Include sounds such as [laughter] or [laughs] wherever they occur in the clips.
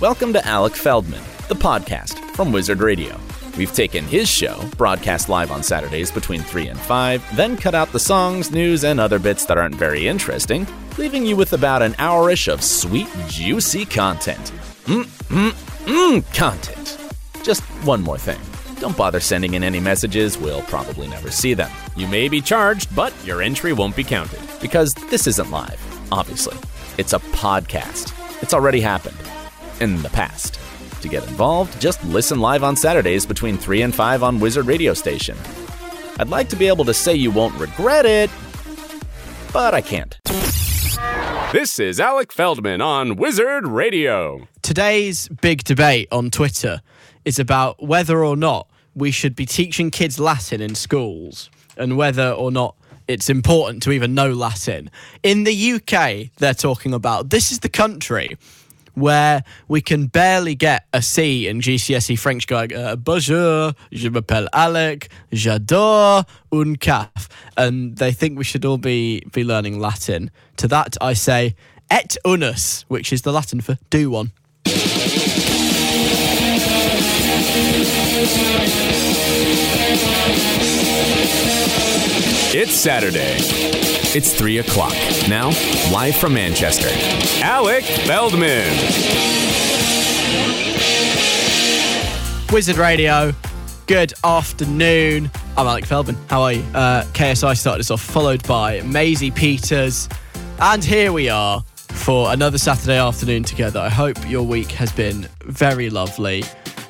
Welcome to Alec Feldman, the podcast from Wizard Radio. We've taken his show, broadcast live on Saturdays between 3 and 5, then cut out the songs, news, and other bits that aren't very interesting, leaving you with about an hourish of sweet, juicy content. Mmm, mmm, mmm, content. Just one more thing. Don't bother sending in any messages, we'll probably never see them. You may be charged, but your entry won't be counted. Because this isn't live, obviously. It's a podcast. It's already happened in the past. To get involved, just listen live on Saturdays between 3 and 5 on Wizard Radio Station. I'd like to be able to say you won't regret it, but I can't. This is Alec Feldman on Wizard Radio. Today's big debate on Twitter is about whether or not we should be teaching kids Latin in schools and whether or not it's important to even know Latin. In the UK, they're talking about this is the country where we can barely get a C in GCSE French going, uh, bonjour, je m'appelle Alec, j'adore un caf. And they think we should all be, be learning Latin. To that, I say, et unus, which is the Latin for do one. It's Saturday. It's 3 o'clock. Now, live from Manchester, Alec Feldman. Wizard Radio, good afternoon. I'm Alec Feldman. How are you? Uh, KSI started us off, followed by Maisie Peters. And here we are for another Saturday afternoon together. I hope your week has been very lovely.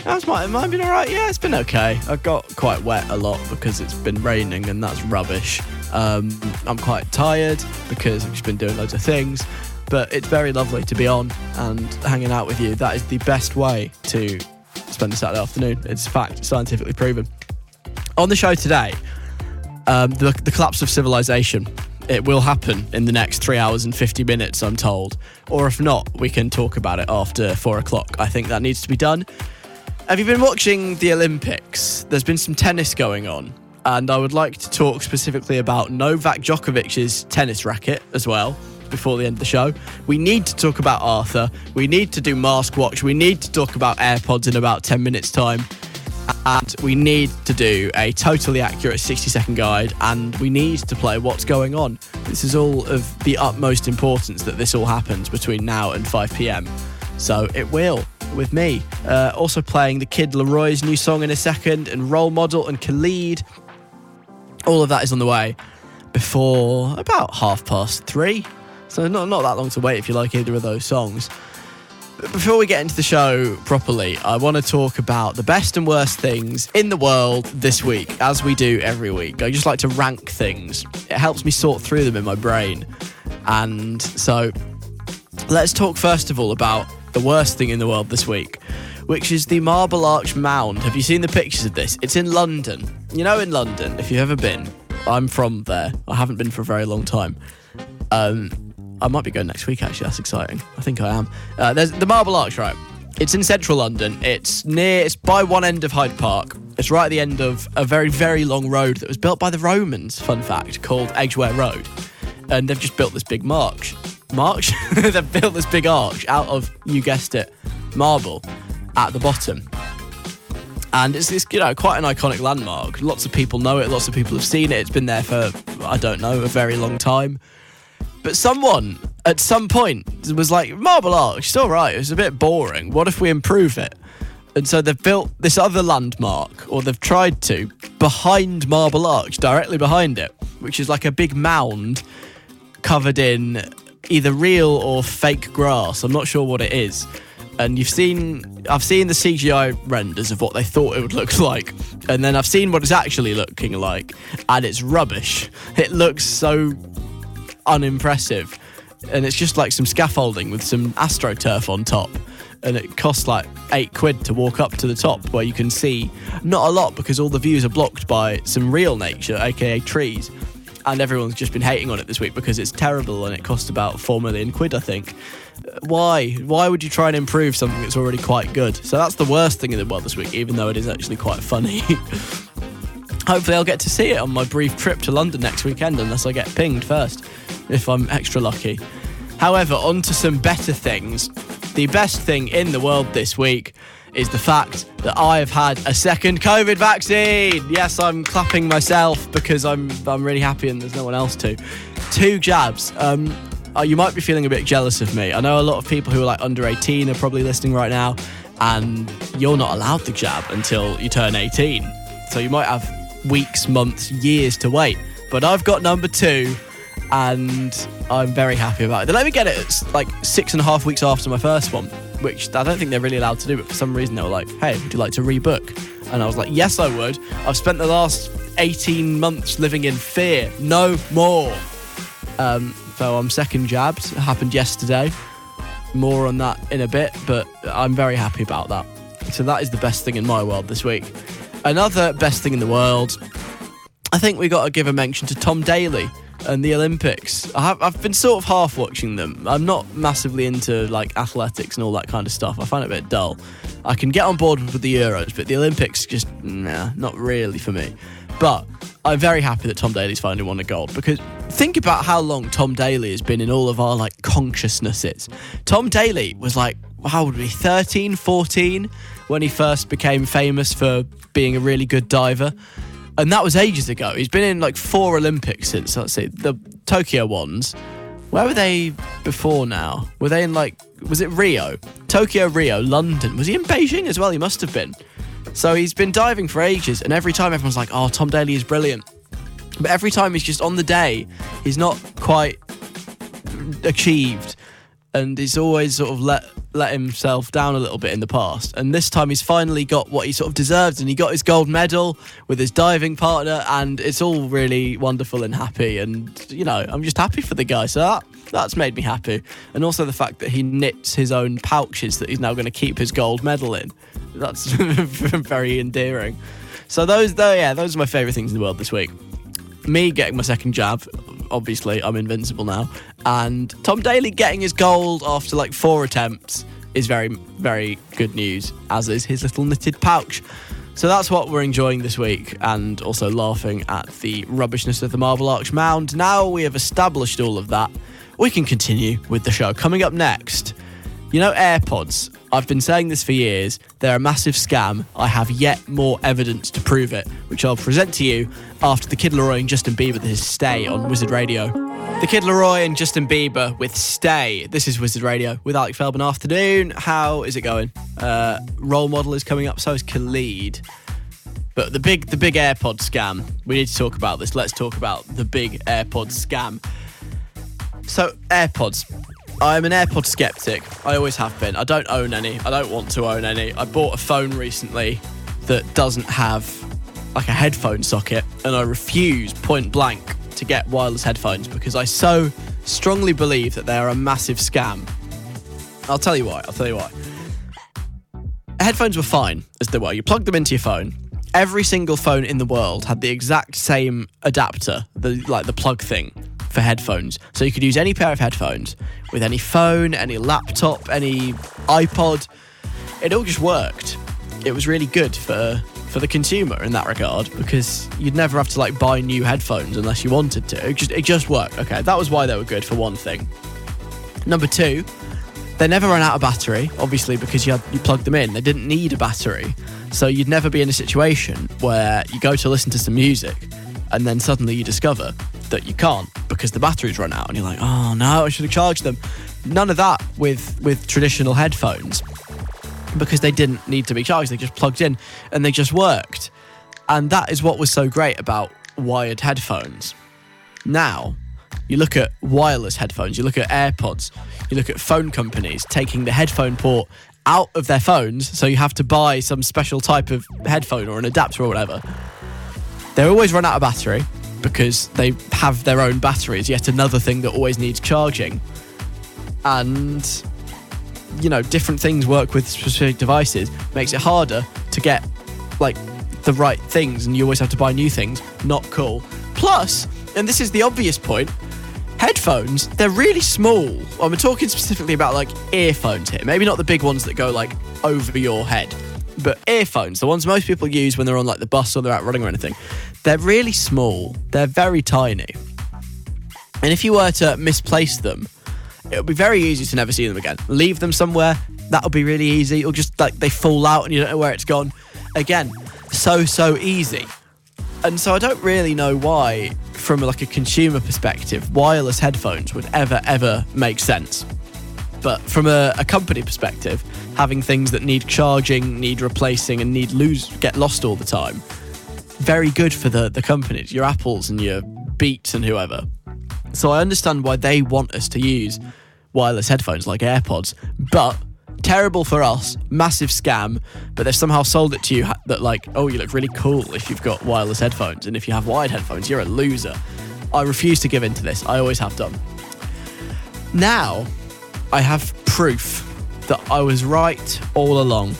How's mine? Mine been alright? Yeah, it's been okay. I got quite wet a lot because it's been raining and that's rubbish. Um, I'm quite tired because I've just been doing loads of things. But it's very lovely to be on and hanging out with you. That is the best way to spend a Saturday afternoon. It's fact, scientifically proven. On the show today, um, the, the collapse of civilization. It will happen in the next three hours and 50 minutes, I'm told. Or if not, we can talk about it after four o'clock. I think that needs to be done. Have you been watching the Olympics? There's been some tennis going on, and I would like to talk specifically about Novak Djokovic's tennis racket as well before the end of the show. We need to talk about Arthur. We need to do Mask Watch. We need to talk about AirPods in about 10 minutes' time. And we need to do a totally accurate 60 second guide, and we need to play What's Going On. This is all of the utmost importance that this all happens between now and 5 pm. So it will with me. Uh, also playing the Kid Laroi's new song in a second, and Role Model and Khalid. All of that is on the way before about half past three. So not not that long to wait if you like either of those songs. But before we get into the show properly, I want to talk about the best and worst things in the world this week, as we do every week. I just like to rank things. It helps me sort through them in my brain. And so let's talk first of all about the worst thing in the world this week, which is the Marble Arch Mound. Have you seen the pictures of this? It's in London. You know, in London, if you've ever been, I'm from there. I haven't been for a very long time. Um, I might be going next week, actually. That's exciting. I think I am. Uh, there's the Marble Arch, right? It's in central London. It's near, it's by one end of Hyde Park. It's right at the end of a very, very long road that was built by the Romans, fun fact, called Edgware Road. And they've just built this big march. March? [laughs] they've built this big arch out of, you guessed it, marble at the bottom. And it's this, you know, quite an iconic landmark. Lots of people know it, lots of people have seen it. It's been there for, I don't know, a very long time. But someone at some point was like, Marble Arch, it's all right. It was a bit boring. What if we improve it? And so they've built this other landmark, or they've tried to, behind Marble Arch, directly behind it, which is like a big mound covered in either real or fake grass. I'm not sure what it is. And you've seen, I've seen the CGI renders of what they thought it would look [laughs] like, and then I've seen what it's actually looking like, and it's rubbish. It looks so unimpressive, and it's just like some scaffolding with some astroturf on top. And it costs like eight quid to walk up to the top where you can see not a lot because all the views are blocked by some real nature, aka trees and everyone's just been hating on it this week because it's terrible and it cost about four million quid, I think. Uh, why? Why would you try and improve something that's already quite good? So that's the worst thing in the world this week, even though it is actually quite funny. [laughs] Hopefully, I'll get to see it on my brief trip to London next weekend, unless I get pinged first, if I'm extra lucky. However, on to some better things. The best thing in the world this week is the fact that I have had a second COVID vaccine. Yes, I'm clapping myself because I'm I'm really happy and there's no one else to. Two jabs. Um, uh, you might be feeling a bit jealous of me. I know a lot of people who are like under 18 are probably listening right now, and you're not allowed the jab until you turn 18. So you might have weeks, months, years to wait. But I've got number two, and I'm very happy about it. They let me get it like six and a half weeks after my first one, which I don't think they're really allowed to do. But for some reason, they were like, "Hey, would you like to rebook?" And I was like, "Yes, I would." I've spent the last 18 months living in fear. No more. Um, so I'm second jabbed. It happened yesterday. More on that in a bit, but I'm very happy about that. So that is the best thing in my world this week. Another best thing in the world. I think we got to give a mention to Tom Daley and the Olympics. I have, I've been sort of half watching them. I'm not massively into like athletics and all that kind of stuff. I find it a bit dull. I can get on board with the Euros, but the Olympics just nah, not really for me. But I'm very happy that Tom Daley's finally won a gold because think about how long Tom Daley has been in all of our like consciousnesses. Tom Daley was like, how would be 13, 14 when he first became famous for being a really good diver. And that was ages ago. He's been in like four Olympics since, let's see, the Tokyo ones. Where were they before now? Were they in like, was it Rio? Tokyo, Rio, London. Was he in Beijing as well? He must have been. So he's been diving for ages, and every time everyone's like, oh, Tom Daley is brilliant. But every time he's just on the day, he's not quite achieved. And he's always sort of let let himself down a little bit in the past. And this time he's finally got what he sort of deserved and he got his gold medal with his diving partner and it's all really wonderful and happy and you know, I'm just happy for the guy. So that that's made me happy. And also the fact that he knits his own pouches that he's now going to keep his gold medal in. That's [laughs] very endearing. So those though yeah, those are my favorite things in the world this week. Me getting my second jab, obviously I'm invincible now, and Tom Daley getting his gold after like four attempts is very, very good news, as is his little knitted pouch. So that's what we're enjoying this week, and also laughing at the rubbishness of the Marble Arch Mound. Now we have established all of that, we can continue with the show. Coming up next, you know, AirPods. I've been saying this for years. They're a massive scam. I have yet more evidence to prove it, which I'll present to you after the Kid Laroi and Justin Bieber his Stay on Wizard Radio. The Kid Laroi and Justin Bieber with Stay. This is Wizard Radio with Alec Feldman afternoon. How is it going? Uh, role model is coming up, so is Khalid. But the big the big AirPod scam. We need to talk about this. Let's talk about the big AirPod scam. So AirPods. I'm an AirPod skeptic. I always have been. I don't own any. I don't want to own any. I bought a phone recently that doesn't have like a headphone socket, and I refuse point blank to get wireless headphones because I so strongly believe that they are a massive scam. I'll tell you why. I'll tell you why. Headphones were fine as they were. You plug them into your phone. Every single phone in the world had the exact same adapter, the like the plug thing for headphones. So you could use any pair of headphones with any phone, any laptop, any iPod. It all just worked. It was really good for for the consumer in that regard because you'd never have to like buy new headphones unless you wanted to. It just it just worked. Okay, that was why they were good for one thing. Number two, they never ran out of battery, obviously because you had, you plugged them in. They didn't need a battery, so you'd never be in a situation where you go to listen to some music and then suddenly you discover that you can't because the batteries run out, and you're like, oh no, I should have charged them. None of that with with traditional headphones because they didn't need to be charged. They just plugged in and they just worked. And that is what was so great about wired headphones. Now, you look at wireless headphones, you look at AirPods, you look at phone companies taking the headphone port out of their phones, so you have to buy some special type of headphone or an adapter or whatever. They always run out of battery because they have their own batteries, yet another thing that always needs charging. And you know, different things work with specific devices makes it harder to get like the right things and you always have to buy new things. Not cool. Plus, and this is the obvious point, headphones, they're really small. I'm talking specifically about like earphones here. Maybe not the big ones that go like over your head, but earphones, the ones most people use when they're on like the bus or they're out running or anything. They're really small. They're very tiny. And if you were to misplace them, it would be very easy to never see them again. Leave them somewhere, that'll be really easy. It'll just like they fall out and you don't know where it's gone. Again, so so easy. And so I don't really know why, from like a consumer perspective, wireless headphones would ever ever make sense. But from a, a company perspective, having things that need charging, need replacing, and need lose get lost all the time, very good for the the companies, your Apples and your Beats and whoever. So I understand why they want us to use wireless headphones like AirPods, but terrible for us, massive scam. But they've somehow sold it to you that, like, oh, you look really cool if you've got wireless headphones, and if you have wired headphones, you're a loser. I refuse to give in to this. I always have done. Now, I have proof that I was right all along.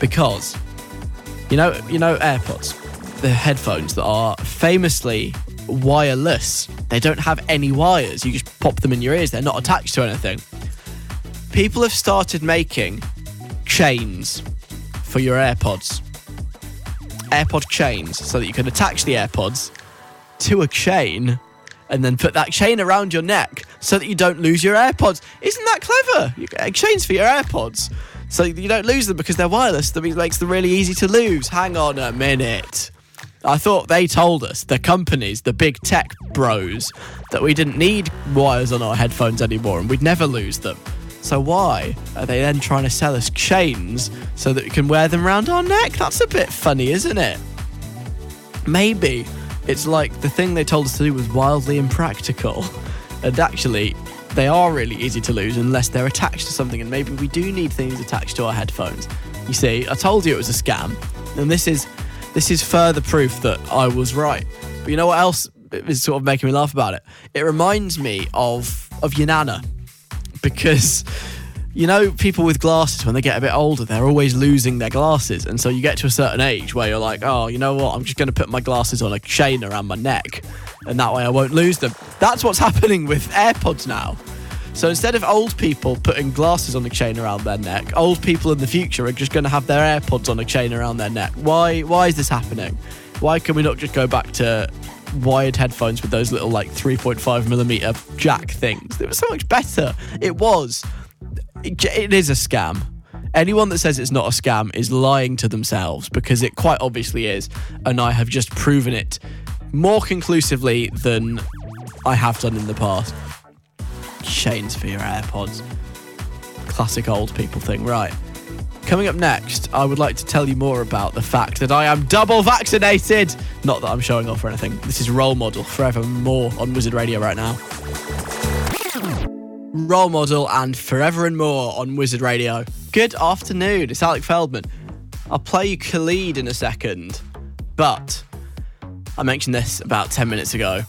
Because, you know, you know, AirPods, the headphones that are famously wireless. They don't have any wires. You just pop them in your ears. They're not attached to anything. People have started making chains for your AirPods. AirPod chains so that you can attach the AirPods to a chain and then put that chain around your neck so that you don't lose your AirPods. Isn't that clever? You get chains for your AirPods so you don't lose them because they're wireless. That makes them really easy to lose. Hang on a minute. I thought they told us, the companies, the big tech bros, that we didn't need wires on our headphones anymore and we'd never lose them. So why are they then trying to sell us chains so that we can wear them around our neck? That's a bit funny, isn't it? Maybe it's like the thing they told us to do was wildly impractical. And actually, they are really easy to lose unless they're attached to something, and maybe we do need things attached to our headphones. You see, I told you it was a scam, and this is this is further proof that I was right. But you know what else is sort of making me laugh about it? It reminds me of of your nana because you know people with glasses when they get a bit older they're always losing their glasses and so you get to a certain age where you're like oh you know what i'm just going to put my glasses on a chain around my neck and that way i won't lose them that's what's [laughs] happening with airpods now so instead of old people putting glasses on a chain around their neck, old people in the future are just going to have their AirPods on a chain around their neck. Why? Why is this happening? Why can we not just go back to wired headphones with those little like 3.5 millimeter jack things? It was so much better. It was. It, is a scam. Anyone that says it's not a scam is lying to themselves because it quite obviously is, and I have just proven it more conclusively than I have done in the past chains for your AirPods. Classic old people thing, right? Coming up next, I would like to tell you more about the fact that I am double vaccinated. Not that I'm showing off or anything. This is Role Model Forevermore on Wizard Radio right now. Role Model and Forever and More on Wizard Radio. Good afternoon, it's Alec Feldman. I'll play you Khalid in a second, but I mentioned this about 10 minutes ago.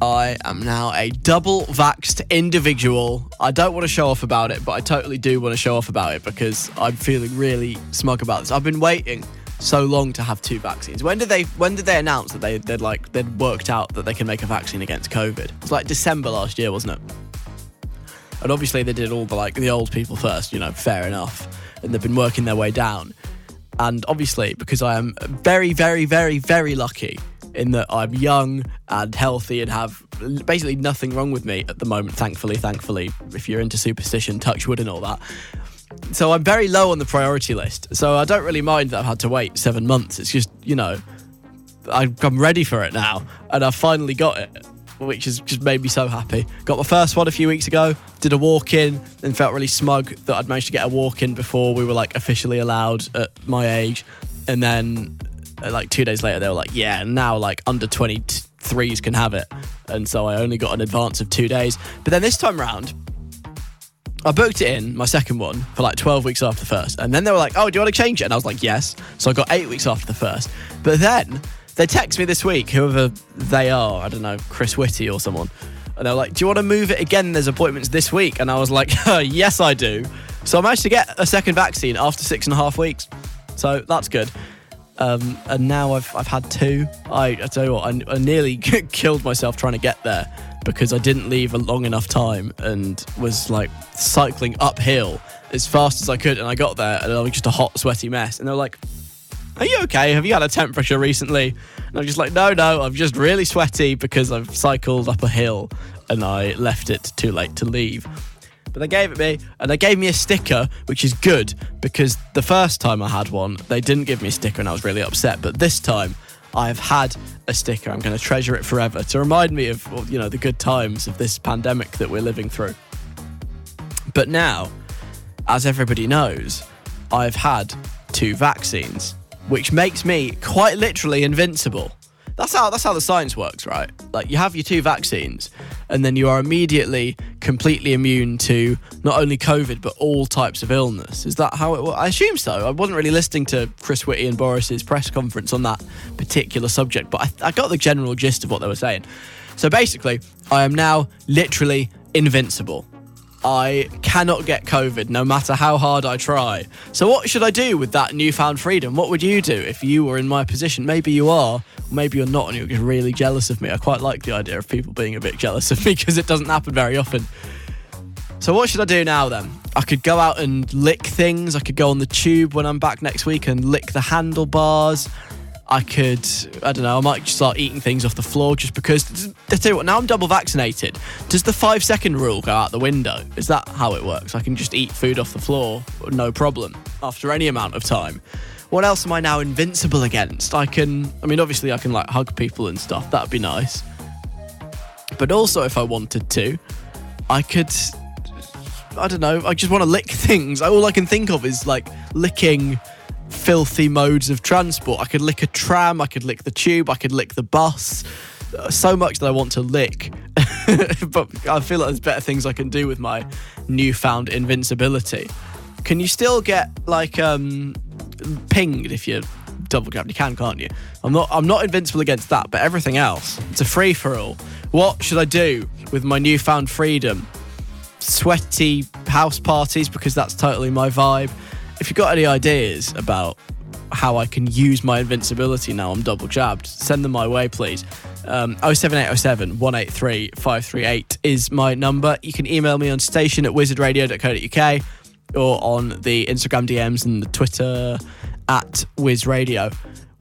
I am now a double vaxxed individual. I don't want to show off about it, but I totally do want to show off about it because I'm feeling really smug about this. I've been waiting so long to have two vaccines. When did they when did they announce that they they'd like they'd worked out that they can make a vaccine against COVID? It was like December last year, wasn't it? And obviously they did all the like the old people first, you know, fair enough. And they've been working their way down. And obviously, because I am very, very, very, very lucky in that I'm young and healthy and have basically nothing wrong with me at the moment, thankfully, thankfully, if you're into superstition, touch wood and all that. So I'm very low on the priority list. So I don't really mind that I've had to wait seven months. It's just, you know, I'm ready for it now, and I've finally got it, which has just made me so happy. Got my first one a few weeks ago. Did a walk in, and felt really smug that I'd managed to get a walk in before we were like officially allowed at my age. And then, uh, like two days later, they were like, "Yeah, now like under 23s can have it." And so I only got an advance of two days. But then this time round, I booked it in, my second one, for like 12 weeks after the first. And then they were like, oh, do you want to change it? And I was like, yes. So I got eight weeks after the first. But then they text me this week, whoever they are, I don't know, Chris Whitty or someone. And they're like, do you want to move it again? There's appointments this week. And I was like, [laughs] yes, I do. So I managed to get a second vaccine after six and a half weeks. So that's good. Um, and now I've, I've had two. I, I tell you what, I, I nearly [laughs] killed myself trying to get there because I didn't leave a long enough time and was like cycling uphill as fast as I could. And I got there and I was just a hot, sweaty mess. And they were like, Are you okay? Have you had a temperature recently? And I'm just like, No, no, I'm just really sweaty because I've cycled up a hill and I left it too late to leave. But they gave it me and they gave me a sticker, which is good because the first time I had one, they didn't give me a sticker and I was really upset. But this time, I've had a sticker. I'm going to treasure it forever to remind me of you know the good times of this pandemic that we're living through. But now, as everybody knows, I've had two vaccines, which makes me quite literally invincible. That's how that's how the science works, right? Like you have your two vaccines, and then you are immediately completely immune to not only COVID but all types of illness. Is that how it? I assume so. I wasn't really listening to Chris Whitty and Boris's press conference on that particular subject, but I, I got the general gist of what they were saying. So basically, I am now literally invincible. I cannot get COVID no matter how hard I try. So, what should I do with that newfound freedom? What would you do if you were in my position? Maybe you are, maybe you're not, and you're just really jealous of me. I quite like the idea of people being a bit jealous of me [laughs] because it doesn't happen very often. So, what should I do now then? I could go out and lick things. I could go on the tube when I'm back next week and lick the handlebars. I could, I don't know, I might just start eating things off the floor just because. I tell you what, now I'm double vaccinated. Does the five second rule go out the window? Is that how it works? I can just eat food off the floor, no problem, after any amount of time. What else am I now invincible against? I can, I mean, obviously, I can like hug people and stuff. That'd be nice. But also, if I wanted to, I could I don't know. I just want to lick [laughs] things. All I can think of is like licking filthy modes of transport. I could lick a tram, I could lick the tube, I could lick the bus. So much that I want to lick. [laughs] but I feel like there's better things I can do with my newfound invincibility. Can you still get like um pinged if you double? You can, can't you? I'm not I'm not invincible against that, but everything else, it's a free for all. What should I do with my newfound freedom? sweaty house parties because that's totally my vibe. If you've got any ideas about how I can use my invincibility now I'm double jabbed, send them my way, please. Um, 07807 183 538 is my number. You can email me on station at wizardradio.co.uk or on the Instagram DMs and the Twitter at wizradio.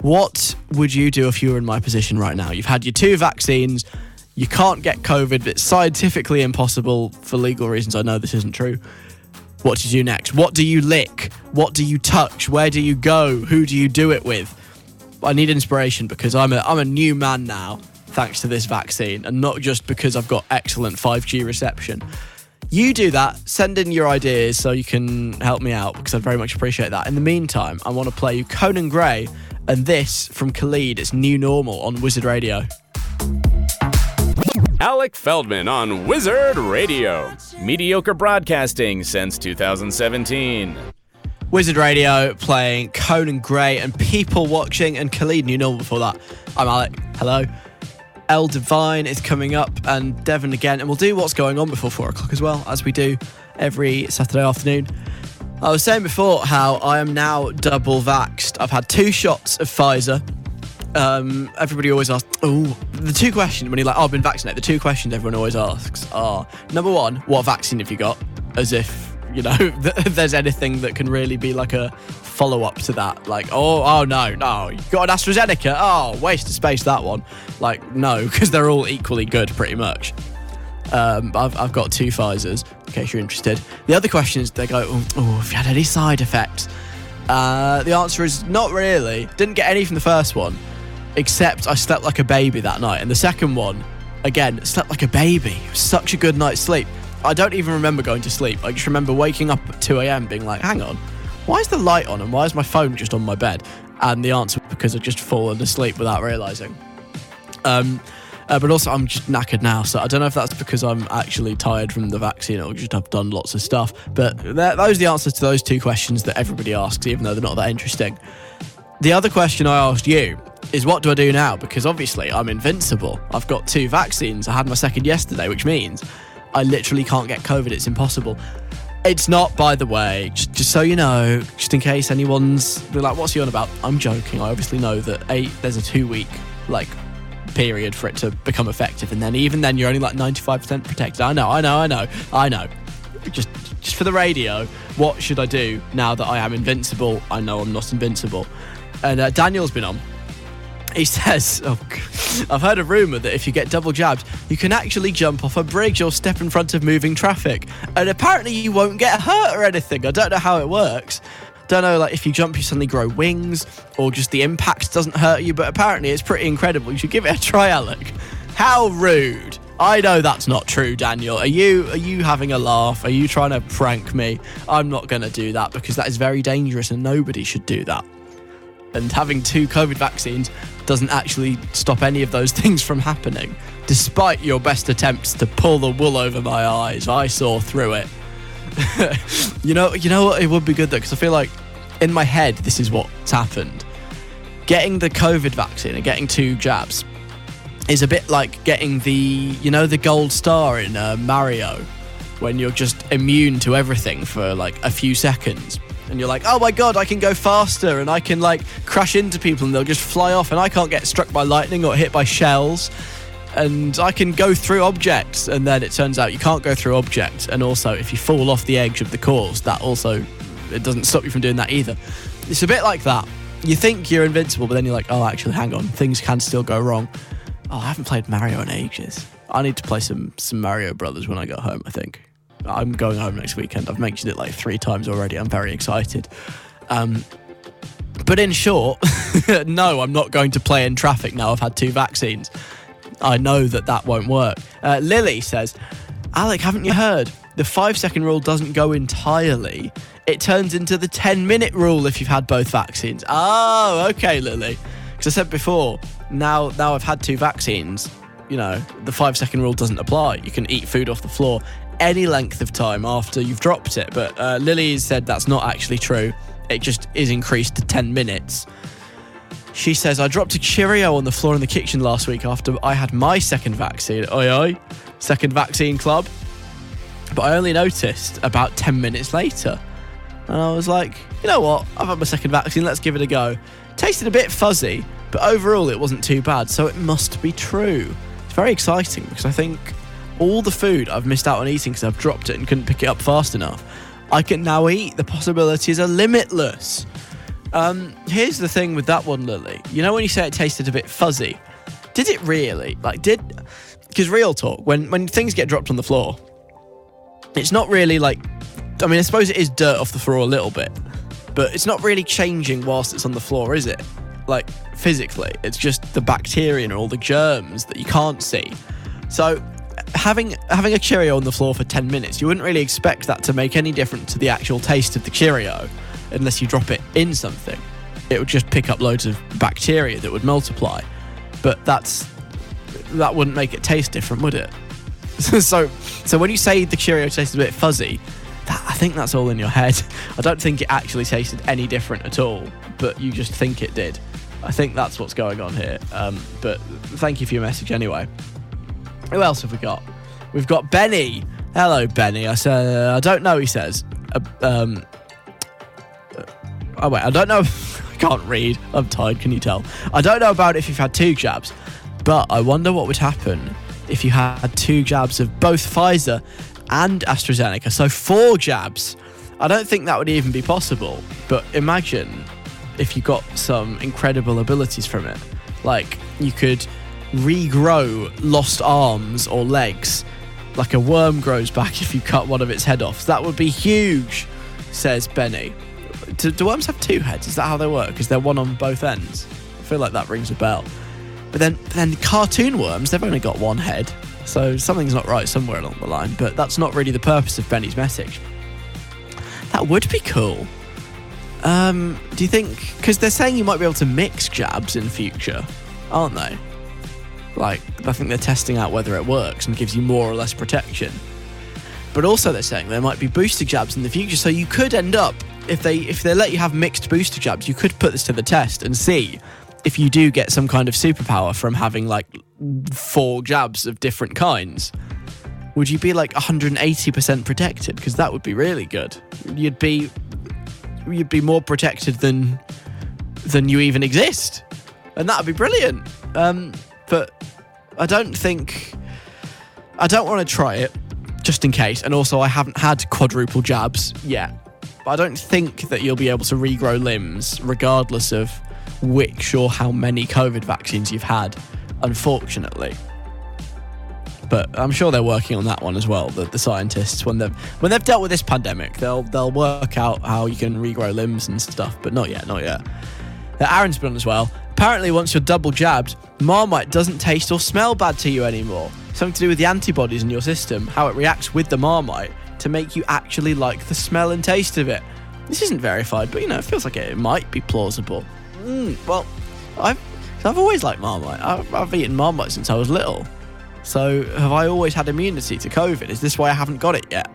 What would you do if you were in my position right now? You've had your two vaccines. You can't get COVID. It's scientifically impossible for legal reasons. I know this isn't true. What do you do next? What do you lick? What do you touch? Where do you go? Who do you do it with? I need inspiration because I'm a I'm a new man now, thanks to this vaccine, and not just because I've got excellent 5G reception. You do that. Send in your ideas so you can help me out because I'd very much appreciate that. In the meantime, I want to play you Conan Gray and this from Khalid. It's New Normal on Wizard Radio. Alec Feldman on Wizard Radio. Mediocre broadcasting since 2017. Wizard Radio playing Conan Gray and people watching and Khalid New Normal before that. I'm Alec. Hello. El Divine is coming up and Devon again, and we'll do what's going on before four o'clock as well, as we do every Saturday afternoon. I was saying before how I am now double vaxxed. I've had two shots of Pfizer. Um, everybody always asks, oh, the two questions when you're like, oh, I've been vaccinated. The two questions everyone always asks are number one, what vaccine have you got? As if, you know, [laughs] there's anything that can really be like a follow up to that. Like, oh, oh, no, no, you got an AstraZeneca. Oh, waste of space, that one. Like, no, [laughs] because they're all equally good, pretty much. Um, I've, I've got two Pfizer's, in case you're interested. The other question is they go, oh, have you had any side effects? Uh, the answer is not really. Didn't get any from the first one. Except I slept like a baby that night. And the second one, again, slept like a baby. Such a good night's sleep. I don't even remember going to sleep. I just remember waking up at 2 a.m. being like, hang on, why is the light on and why is my phone just on my bed? And the answer because I'd just fallen asleep without realizing. Um, uh, but also, I'm just knackered now, so I don't know if that's because I'm actually tired from the vaccine or just have done lots of stuff. But those are the answers to those two questions that everybody asks, even though they're not that interesting. The other question I asked you is what do I do now? Because obviously I'm invincible. I've got two vaccines. I had my second yesterday, which means I literally can't get COVID. It's impossible. It's not, by the way, just, just so you know, just in case anyone's like, what's he on about? I'm joking. I obviously know that there's a two week like period for it to become effective, and then even then you're only like 95% protected. I know, I know, I know, I know. Just just for the radio, what should I do now that I am invincible? I know I'm not invincible. And uh, Daniel's been on. He [laughs] says, oh, I've heard a rumour that if you get double jabbed, you can actually jump off a bridge or step in front of moving traffic. And apparently you won't get hurt or anything. I don't know how it works. Don't know, like if you jump, you suddenly grow wings, or just the impact doesn't hurt you. But apparently, it's pretty incredible. You should give it a try, Alec. How rude! I know that's not true, Daniel. Are you are you having a laugh? Are you trying to prank me? I'm not going to do that because that is very dangerous, and nobody should do that. And having two COVID vaccines doesn't actually stop any of those [laughs] things from happening. Despite your best attempts to pull the wool over my eyes, I saw through it. [laughs] you know, you know what? It would be good though, because I feel like in my head, this is what's happened. Getting the COVID vaccine and getting two jabs is a bit like getting the, you know, the gold star in uh, Mario, when you're just immune to everything for like a few seconds. And you're like, oh my god, I can go faster and I can like crash into people and they'll just fly off and I can't get struck by lightning or hit by shells and I can go through objects. And then it turns out you can't go through objects. And also, if you fall off the edge of the course, that also it doesn't stop you from doing that either. It's a bit like that. You think you're invincible, but then you're like, oh, actually, hang on, things can still go wrong. Oh, I haven't played Mario in ages. I need to play some some Mario Brothers when I go home. I think I'm going home next weekend. I've mentioned it like three times already. I'm very excited. Um, but in short, [laughs] no, I'm not going to play in traffic now. I've had two vaccines. I know that that won't work. Uh, Lily says, Alec, haven't you heard? The five second rule doesn't go entirely. It turns into the 10 minute rule if you've had both vaccines. Oh, okay, Lily. Because I said before, now now I've had two vaccines, you know, the five second rule doesn't apply. You can eat food off the floor any length of time after you've dropped it. But uh, Lily said that's not actually true. It just is increased to 10 minutes. She says, I dropped a Cheerio on the floor in the kitchen last week after I had my second vaccine. Oi, oi. Second vaccine club. But I only noticed about 10 minutes later. And I was like, you know what? I've had my second vaccine. Let's give it a go. Tasted a bit fuzzy, but overall it wasn't too bad. So it must be true. It's very exciting because I think all the food I've missed out on eating because I've dropped it and couldn't pick it up fast enough, I can now eat. The possibilities are limitless. Um, here's the thing with that one, Lily. You know when you say it tasted a bit fuzzy? Did it really? Like, did. Because real talk, when, when things get dropped on the floor, it's not really like. I mean, I suppose it is dirt off the floor a little bit, but it's not really changing whilst it's on the floor, is it? Like, physically. It's just the bacteria and all the germs that you can't see. So, having having a Cheerio on the floor for 10 minutes, you wouldn't really expect that to make any difference to the actual taste of the Cheerio unless you drop it in something. It would just pick up loads of bacteria that would multiply. But that's that wouldn't make it taste different, would it? [laughs] so so when you say the Cheerio tastes a bit fuzzy, that, I think that's all in your head. [laughs] I don't think it actually tasted any different at all, but you just think it did. I think that's what's going on here. Um, but thank you for your message anyway. Who else have we got? We've got Benny. Hello, Benny. I said, uh, I don't know, he says. Uh, um, uh, oh, wait, I don't know. [laughs] I can't read. I'm tired, can you tell? I don't know about if you've had two jabs, but I wonder what would happen if you had two jabs of both Pfizer and AstraZeneca. So four jabs. I don't think that would even be possible, but imagine if you got some incredible abilities from it. Like, you could regrow lost arms or legs, like a worm grows back [laughs] if you cut one of its head off. That would be huge, says Benny. Do, do worms have two heads? Is that how they work? Is there one on both ends? I feel like that rings a bell. But then, but then cartoon worms, they've only got one head. So something's not right somewhere along the line. But that's not really the purpose of Benny's message. That would be cool. Um, do you think? Because they're saying you might be able to mix jabs in future, aren't they? Like, I think they're testing out whether it works and gives you more or less protection. But also, they're saying there might be booster jabs in the future, so you could end up if they if they let you have mixed booster jabs, you could put this to the test and see if you do get some kind of superpower from having like four jabs of different kinds. Would you be like 180% protected? Because that would be really good. You'd be you'd be more protected than than you even exist, and that'd be brilliant. Um, but I don't think I don't want to try it just in case. And also, I haven't had quadruple jabs yet, but I don't think that you'll be able to regrow limbs regardless of which or how many COVID vaccines you've had. Unfortunately. But I'm sure they're working on that one as well. The, the scientists, when they've when they've dealt with this pandemic, they'll they'll work out how you can regrow limbs and stuff. But not yet, not yet. Aaron's been on as well. Apparently, once you're double jabbed, Marmite doesn't taste or smell bad to you anymore. Something to do with the antibodies in your system, how it reacts with the Marmite to make you actually like the smell and taste of it. This isn't verified, but you know, it feels like it might be plausible. Mm, well, I've I've always liked Marmite. I've, I've eaten Marmite since I was little. So have I always had immunity to COVID? Is this why I haven't got it yet?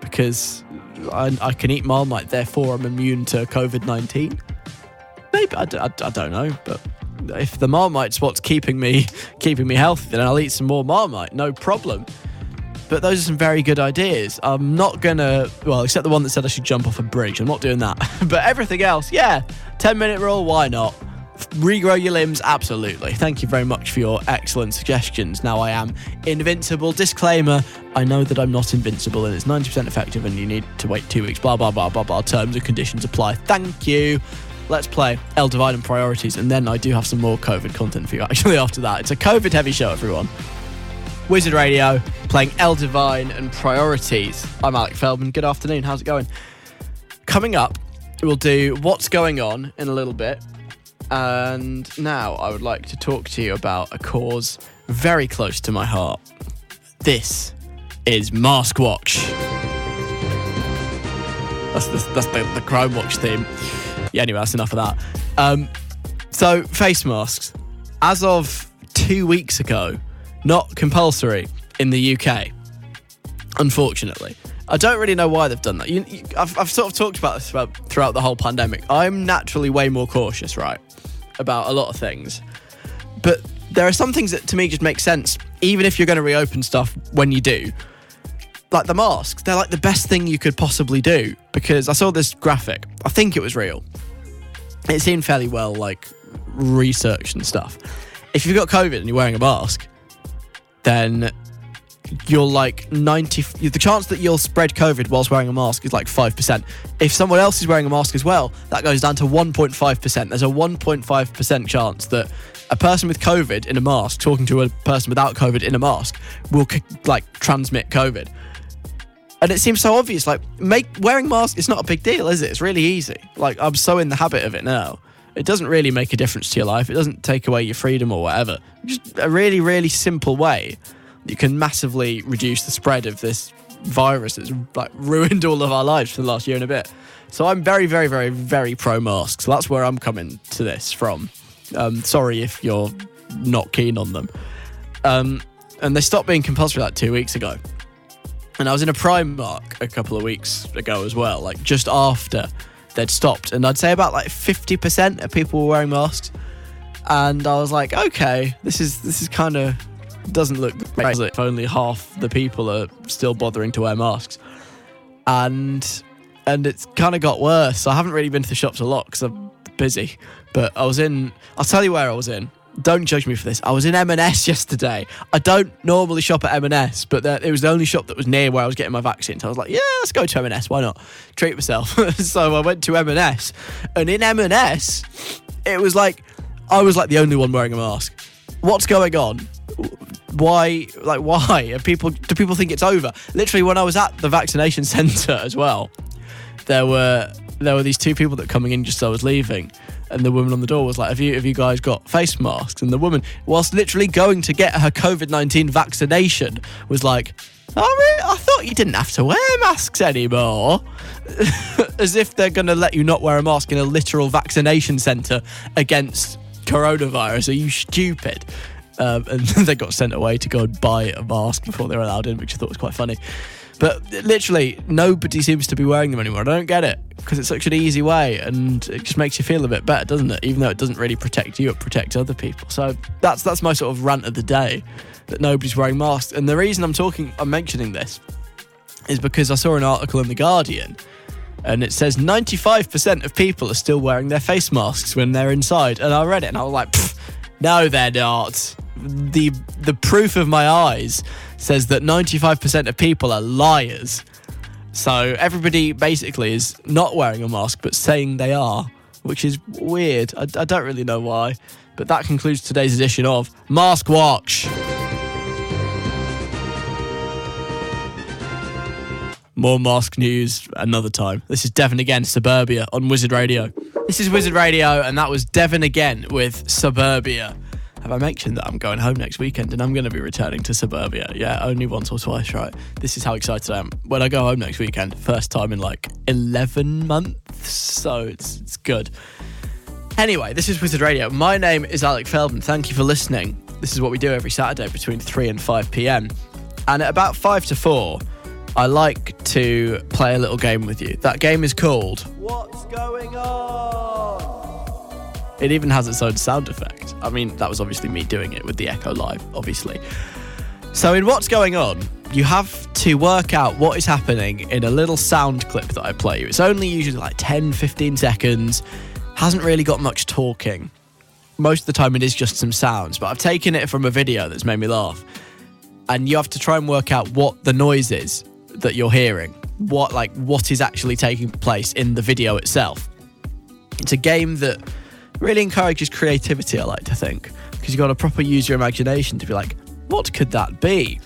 Because I, I can eat Marmite, therefore I'm immune to COVID 19? Maybe, I don't know, but if the Marmite's what's keeping me keeping me healthy, then I'll eat some more Marmite, no problem. But those are some very good ideas. I'm not gonna, well, except the one that said I should jump off a bridge. I'm not doing that. [laughs] but everything else, yeah, 10 minute rule, why not? regrow your limbs absolutely thank you very much for your excellent suggestions now i am invincible disclaimer i know that i'm not invincible and it's 90% effective and you need to wait two weeks blah blah blah blah blah terms and conditions apply thank you let's play El Divine and priorities and then i do have some more covid content for you [laughs] actually after that. It's a covid heavy show everyone. Wizard radio playing El Divine and priorities. I'm alec feldman. Good afternoon. How's it going? Coming up we'll do what's going on in a little bit. And now I would like to talk to you about a cause very close to my heart. This is Mask Watch. That's the, that's the, the Crimewatch theme. Yeah, anyway, that's enough of that. Um, so, face masks, as of two weeks ago, not compulsory in the UK, unfortunately. I don't really know why they've done that. You, you, I've, I've sort of talked about this throughout the whole pandemic. I'm naturally way more cautious, right, about a lot of things. But there are some things that to me just make sense, even if you're going to reopen stuff when you do. Like the masks, they're like the best thing you could possibly do because I saw this graphic. I think it was real. It seemed fairly well like researched and stuff. If you've got COVID and you're wearing a mask, then you're like 90 the chance that you'll spread covid whilst wearing a mask is like 5% if someone else is wearing a mask as well that goes down to 1.5% there's a 1.5% chance that a person with covid in a mask talking to a person without covid in a mask will like transmit covid and it seems so obvious like make wearing masks it's not a big deal is it it's really easy like i'm so in the habit of it now it doesn't really make a difference to your life it doesn't take away your freedom or whatever just a really really simple way you can massively reduce the spread of this virus that's like [laughs] ruined all of our lives for the last year and a bit. So I'm very, very, very, very pro mask. So that's where I'm coming to this from. Um, sorry if you're not keen on them. Um, and they stopped being compulsory like two weeks ago. And I was in a Primark a couple of weeks ago as well, like just after they'd stopped. And I'd say about like 50% of people were wearing masks. And I was like, okay, this is this is kind of doesn't look great if only half the people are still bothering to wear masks. And and it's kind of got worse. I haven't really been to the shops a lot because I'm busy. But I was in. I'll tell you where I was in. Don't judge me for this. I was in M&S yesterday. I don't normally shop at M&S, but it was the only shop that was near where I was getting my vaccine. So I was like, yeah, let's go to M&S. Why not? Treat myself. [laughs] so I went to M&S, and in M&S, it was like I was like the only one wearing a mask. What's going on? why like why are people do people think it's over literally when i was at the vaccination [laughs] center as well there were there were these two people that coming in just as I was leaving, and the woman on the door was like, "Have you have you guys got face masks?" And the woman, whilst literally going to get her COVID nineteen vaccination, was like, "Oh? I thought you didn't have to wear masks anymore." [laughs] As if they're going to let you not wear a mask in a literal vaccination centre against coronavirus. Are you stupid? Um, [laughs] and [laughs] they got sent away to go and buy a mask before they were allowed in, which I thought was quite funny. But literally, nobody seems to be wearing them anymore. I don't get it because it's such an easy way and it just makes you feel a bit better, doesn't it? Even though it doesn't really protect you, it protects other people. So that's that's my sort of rant of the day that nobody's wearing masks. And the reason I'm talking, I'm mentioning this, is because I saw an article in the Guardian and it says 95% of people are still wearing their face masks when they're inside. And I read it and I was like, no, they're not. The the proof of my eyes says that 95% of people are liars. So everybody basically is not wearing a mask but saying they are, which is weird. I, I don't really know why. But that concludes today's edition of Mask Watch. More mask news another time. This is Devon again, Suburbia on Wizard Radio. This is Wizard Radio, and that was Devon again with Suburbia. Have I mentioned that I'm going home next weekend and I'm going to be returning to Suburbia? Yeah, only once or twice, right? This is how excited I am. When I go home next weekend, first time in like 11 months, so it's, it's good. Anyway, this is Wizard Radio. My name is Alec Feldman. Thank you for listening. This is what we do every Saturday between 3 and 5 pm. And at about 5 to 4, I like to play a little game with you. That game is called What's Going On? It even has its own sound effect. I mean, that was obviously me doing it with the Echo Live, obviously. So, in What's Going On, you have to work out what is happening in a little sound clip that I play you. It's only usually like 10, 15 seconds, hasn't really got much talking. Most of the time, it is just some sounds, but I've taken it from a video that's made me laugh. And you have to try and work out what the noise is that you're hearing, what like what is actually taking place in the video itself. It's a game that really encourages creativity, I like to think, because you've got to proper use your imagination to be like, what could that be?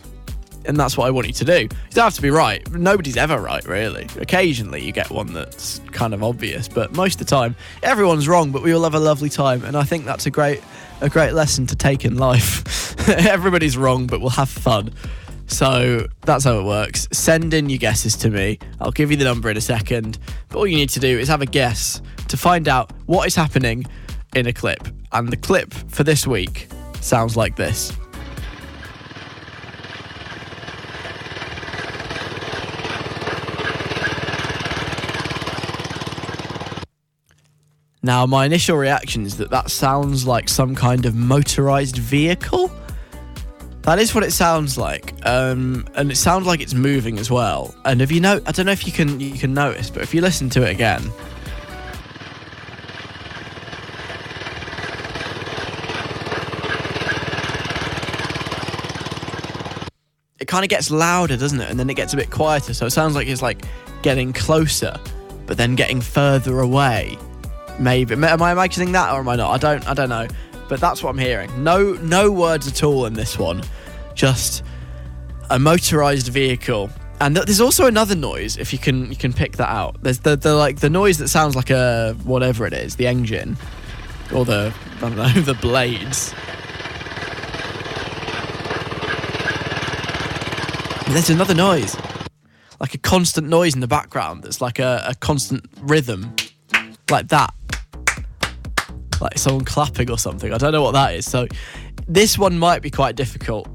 And that's what I want you to do. You don't have to be right. Nobody's ever right, really. Occasionally you get one that's kind of obvious, but most of the time everyone's wrong, but we all have a lovely time. And I think that's a great a great lesson to take in life. [laughs] Everybody's wrong, but we'll have fun. So that's how it works. Send in your guesses to me. I'll give you the number in a second. But all you need to do is have a guess to find out what is happening in a clip. And the clip for this week sounds like this. Now, my initial reaction is that that sounds like some kind of motorized vehicle. That is what it sounds like, um, and it sounds like it's moving as well. And if you know, I don't know if you can you can notice, but if you listen to it again, kind of gets louder, doesn't it? And then it gets a bit quieter. So it sounds like it's like getting closer, but then getting further away. Maybe am I imagining that or am I not? I don't I don't know. But that's what I'm hearing. No no words at all in this one. Just a motorized vehicle. And th- there's also another noise if you can you can pick that out. There's the, the like the noise that sounds like a whatever it is, the engine or the I don't know, [laughs] the blades. There's another noise. Like a constant noise in the background that's like a, a constant rhythm. Like that like someone clapping or something. I don't know what that is. So this one might be quite difficult,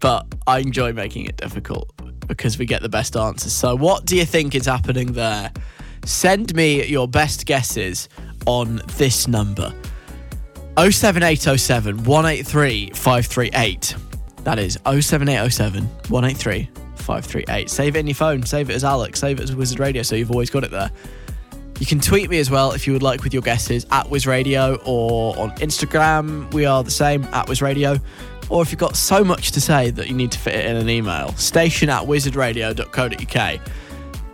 but I enjoy making it difficult because we get the best answers. So what do you think is happening there? Send me your best guesses on this number. 07807 183 538. That is 07807 183 538. Save it in your phone. Save it as Alex. Save it as Wizard Radio so you've always got it there. You can tweet me as well if you would like with your guesses at WizRadio or on Instagram. We are the same at WizRadio. Or if you've got so much to say that you need to fit it in an email, station at wizardradio.co.uk.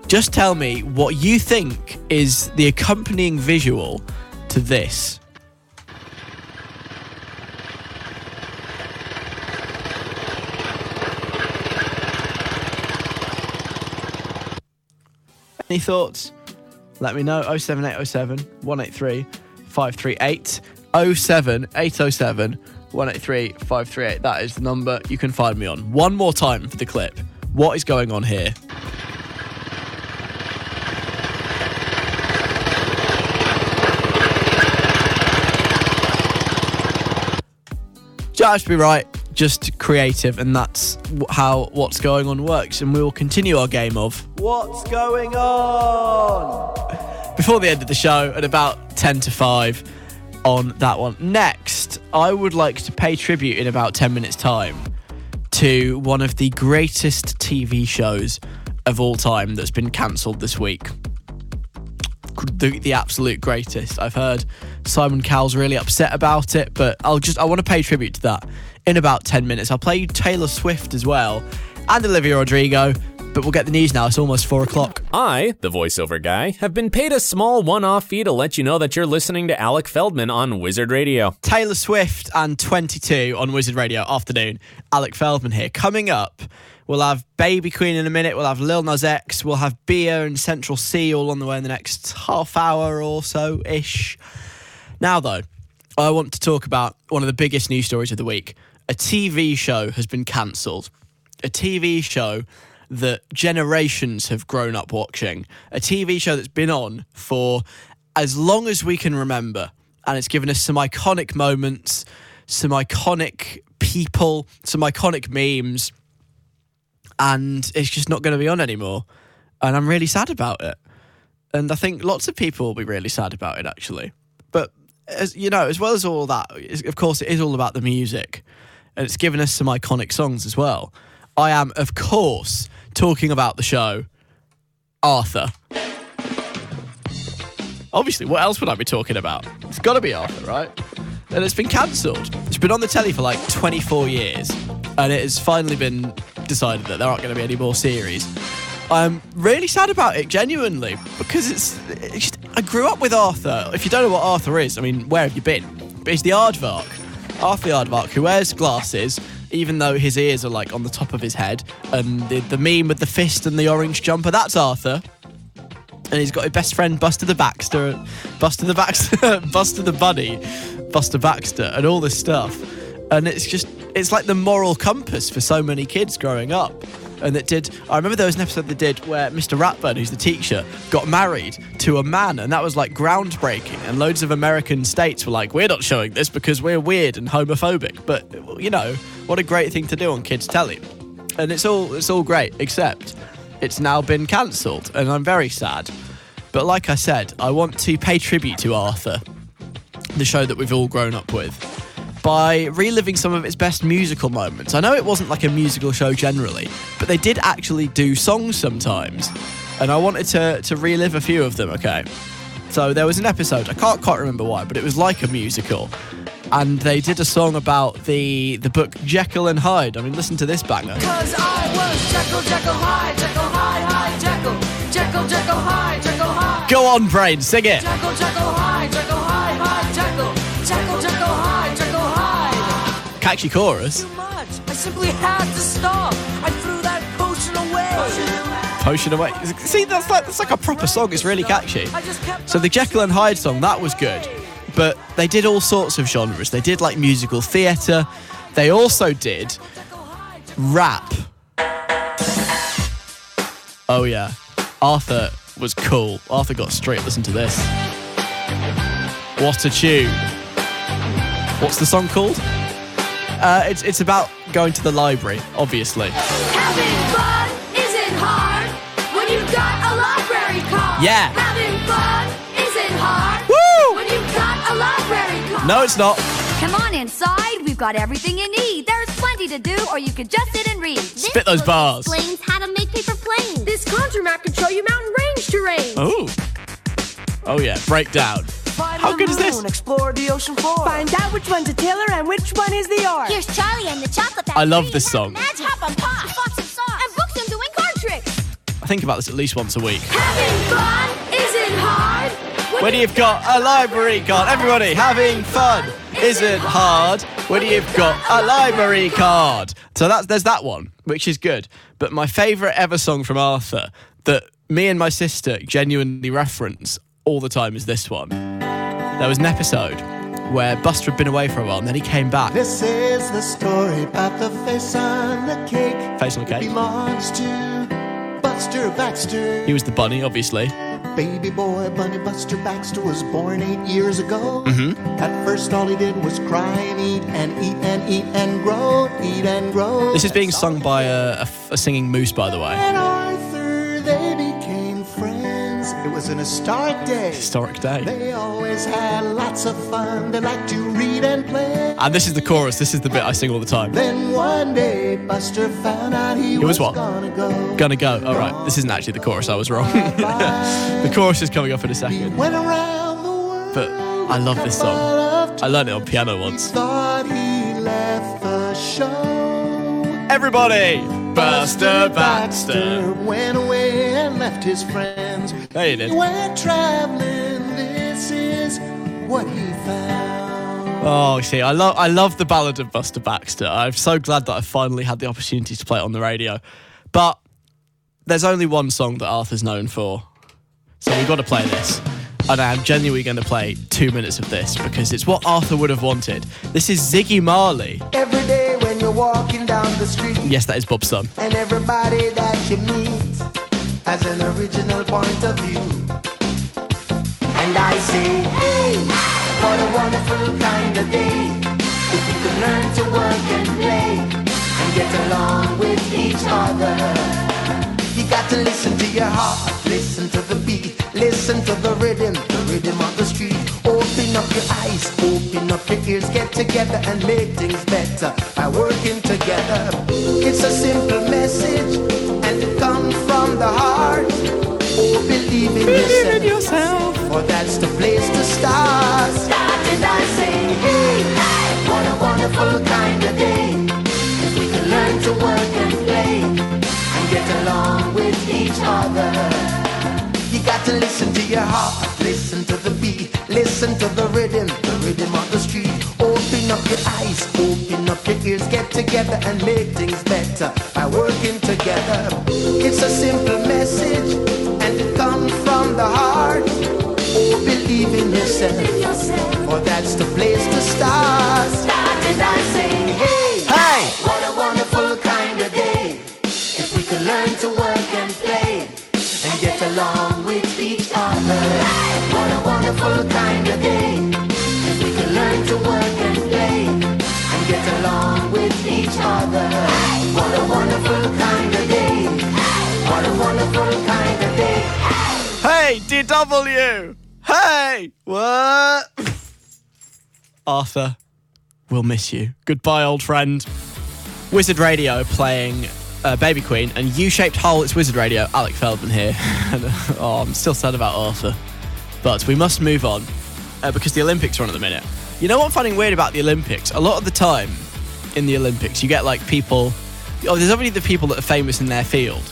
Just tell me what you think is the accompanying visual to this. Any thoughts? let me know. 07807 183 538. 07807 183 538. That is the number you can find me on. One more time for the clip. What is going on here? Just be right, just creative, and that's how what's going on works. And we will continue our game of What's Going On before the end of the show at about 10 to 5 on that one. Next, I would like to pay tribute in about 10 minutes' time to one of the greatest TV shows of all time that's been cancelled this week. The, the absolute greatest. I've heard Simon Cowell's really upset about it, but I'll just I want to pay tribute to that in about 10 minutes. I'll play you Taylor Swift as well and Olivia Rodrigo, but we'll get the news now. It's almost four o'clock. I, the voiceover guy, have been paid a small one off fee to let you know that you're listening to Alec Feldman on Wizard Radio. Taylor Swift and 22 on Wizard Radio afternoon. Alec Feldman here. Coming up, we'll have Baby Queen in a minute. We'll have Lil Nas X. We'll have Bia and Central Cee all on the way in the next half hour or so ish. Now, though, I want to talk about one of the biggest news stories of the week. A TV show has been cancelled. A TV show that generations have grown up watching. A TV show that's been on for as long as we can remember. And it's given us some iconic moments, some iconic people, some iconic memes. And it's just not going to be on anymore. And I'm really sad about it. And I think lots of people will be really sad about it, actually. But as you know, as well as all that, of course, it is all about the music, and it's given us some iconic songs as well. I am, of course, talking about the show Arthur. Obviously, what else would I be talking about? It's got to be Arthur, right? And it's been cancelled. It's been on the telly for like 24 years, and it has finally been decided that there aren't going to be any more series. I'm really sad about it, genuinely, because it's, it's just, I grew up with Arthur. If you don't know what Arthur is, I mean, where have you been? But he's the aardvark. Arthur the aardvark, who wears glasses, even though his ears are like on the top of his head. And the, the meme with the fist and the orange jumper, that's Arthur. And he's got his best friend Buster the Baxter, Buster the Baxter, [laughs] Buster the Bunny, Buster Baxter, and all this stuff. And it's just, it's like the moral compass for so many kids growing up. And it did, I remember there was an episode they did where Mr. Ratburn, who's the teacher, got married to a man. And that was like groundbreaking. And loads of American states were like, we're not showing this because we're weird and homophobic. But, you know, what a great thing to do on kids' telly. And it's all, it's all great, except it's now been cancelled, and I'm very sad. But like I said, I want to pay tribute to Arthur, the show that we've all grown up with, by reliving some of its best musical moments. I know it wasn't like a musical show generally, but they did actually do songs sometimes, and I wanted to, to relive a few of them, okay? So there was an episode, I can't quite remember why, but it was like a musical. And they did a song about the the book Jekyll and Hyde. I mean, listen to this banger. Cause I was Jekyll, Jekyll, Hyde, Jekyll, Hyde, Hyde, Jekyll, Jekyll, Jekyll, Hyde, Jekyll, Hyde. Go on, brain, sing it. Jekyll, Jekyll, Hyde, Catchy chorus. I simply had to stop. I threw that potion away. Potion away. See, that's like that's like a proper song. It's really catchy. I just kept So the Jekyll and Hyde song that was good, but they did all sorts of genres. They did like musical theatre. They also did rap. Oh yeah, Arthur was cool. Arthur got straight. Listen to this. What a tune! What's the song called? Uh, it's it's about going to the library, obviously. Having fun isn't hard when you've got a library card. Yeah. Having fun isn't hard Woo! when you've got a library card. No, it's not. Come on inside, we've got everything you need. There's plenty to do, or you could just sit and read. Spit those bars. explains how to make paper planes. This contour map can show you mountain range terrain. Oh. Oh yeah, breakdown. How good is this? Explore the ocean floor. Find out which one's a Taylor and which one is the R. Here's Charlie and the chocolate factory. I love this song. Magic, hop on pop, Fox in Socks, and books and doing card tricks. I think about this at least once a week. Having fun isn't hard When you've got a library card, everybody having fun isn't hard. When you've got a library card, so that's there's that one, which is good. But my favourite ever song from Arthur that me and my sister genuinely reference all the time is this one. There was an episode where Buster had been away for a while and then he came back. This is the story about the face on the cake. Face on the cake. Belongs to Buster Baxter. He was the bunny, obviously. Baby boy Bunny Buster Baxter was born eight years ago. Mm-hmm. At first, all he did was cry and eat and eat and eat and grow, eat and grow. This is being sung by a singing moose, by the way. Was an historic day. Historic day. They always had lots of fun. They liked to read and play. And this is the chorus. This is the bit I sing all the time. Then one day, Buster found out he, It was was, what? gonna go. Gonna go. All right. This isn't actually the chorus. I was wrong. [laughs] the chorus is coming up in a second. Went around the world. But I love this song. I learned it on piano once. Thought he left the show. Everybody! Buster Baxter. went away and left his friends. There you did. He went traveling. This is what he found. Oh, see, I love I love the ballad of Buster Baxter. I'm so glad that I finally had the opportunity to play it on the radio. But there's only one song that Arthur's known for, so we've got to play this. And I am genuinely going to play two minutes of this because it's what Arthur would have wanted. This is Ziggy Marley. Every day when you're walking down the street, Yes, that is Bob's son. and everybody that you meet has an original point of view. And I say, hey, what a wonderful kind of day. If you can learn to work and play and get along with each other. You got to listen to your heart, listen to the beat, listen to the rhythm, the rhythm of the street. Open up your eyes, open up your ears, get together and make things better by working together. It's a simple message and it comes from the heart. Oh, believe in yourself, yourself. for that's the place to start. Start and I say, hey, what a wonderful kind of day. If we can learn to work and play and get along with each other. You got to listen to your heart, listen to the beat, listen to the rhythm, the rhythm of the street. Open up your eyes, open up your ears, get together and make things better by working together. It's a simple message and it comes from the heart. Oh, believe in yourself, for that's the place to start. Start and I say, hey, Hey! what a wonderful kind of day. If we can learn to work and play and get along with wonderful kind of day. If we can learn to work and play and get along with each other. What a wonderful kind of day. What a wonderful kind of day. Hey, DW! Hey! What? Arthur, we'll miss you. Goodbye, old friend. Wizard Radio playing uh, Baby Queen and U shaped hole. It's Wizard Radio. Alec Feldman here. And, [laughs] oh, I'm still sad about Arthur. But we must move on uh, because the Olympics are on at the minute. You know what I'm finding weird about the Olympics? A lot of the time in the Olympics, you get like people. Oh, there's already the people that are famous in their field.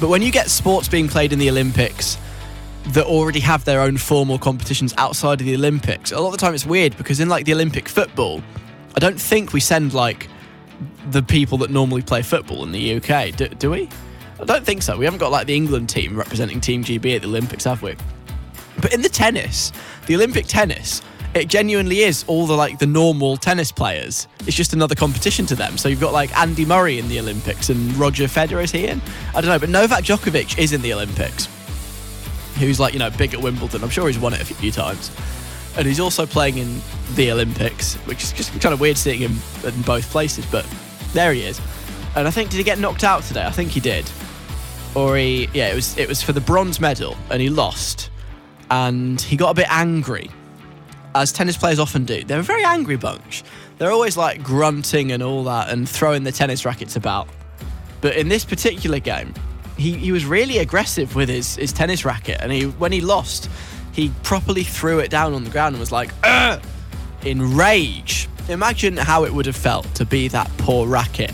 But when you get sports being played in the Olympics, that already have their own formal competitions outside of the Olympics. A lot of the time it's weird because in like the Olympic football, I don't think we send like the people that normally play football in the UK. Do, do we? I don't think so. We haven't got like the England team representing Team GB at the Olympics, have we? But in the tennis, the Olympic tennis, it genuinely is all the like the normal tennis players. It's just another competition to them. So you've got like Andy Murray in the Olympics and Roger Federer is he in? I don't know, but Novak Djokovic is in the Olympics who's like, you know, big at Wimbledon. I'm sure he's won it a few times. And he's also playing in the Olympics, which is just kind of weird seeing him in both places, but there he is. And I think did he get knocked out today? I think he did. Or he yeah, it was it was for the bronze medal and he lost. And he got a bit angry. As tennis players often do. They're a very angry bunch. They're always like grunting and all that and throwing the tennis rackets about. But in this particular game, he, he was really aggressive with his, his tennis racket, and he when he lost, he properly threw it down on the ground and was like, Ugh! in rage. Imagine how it would have felt to be that poor racket.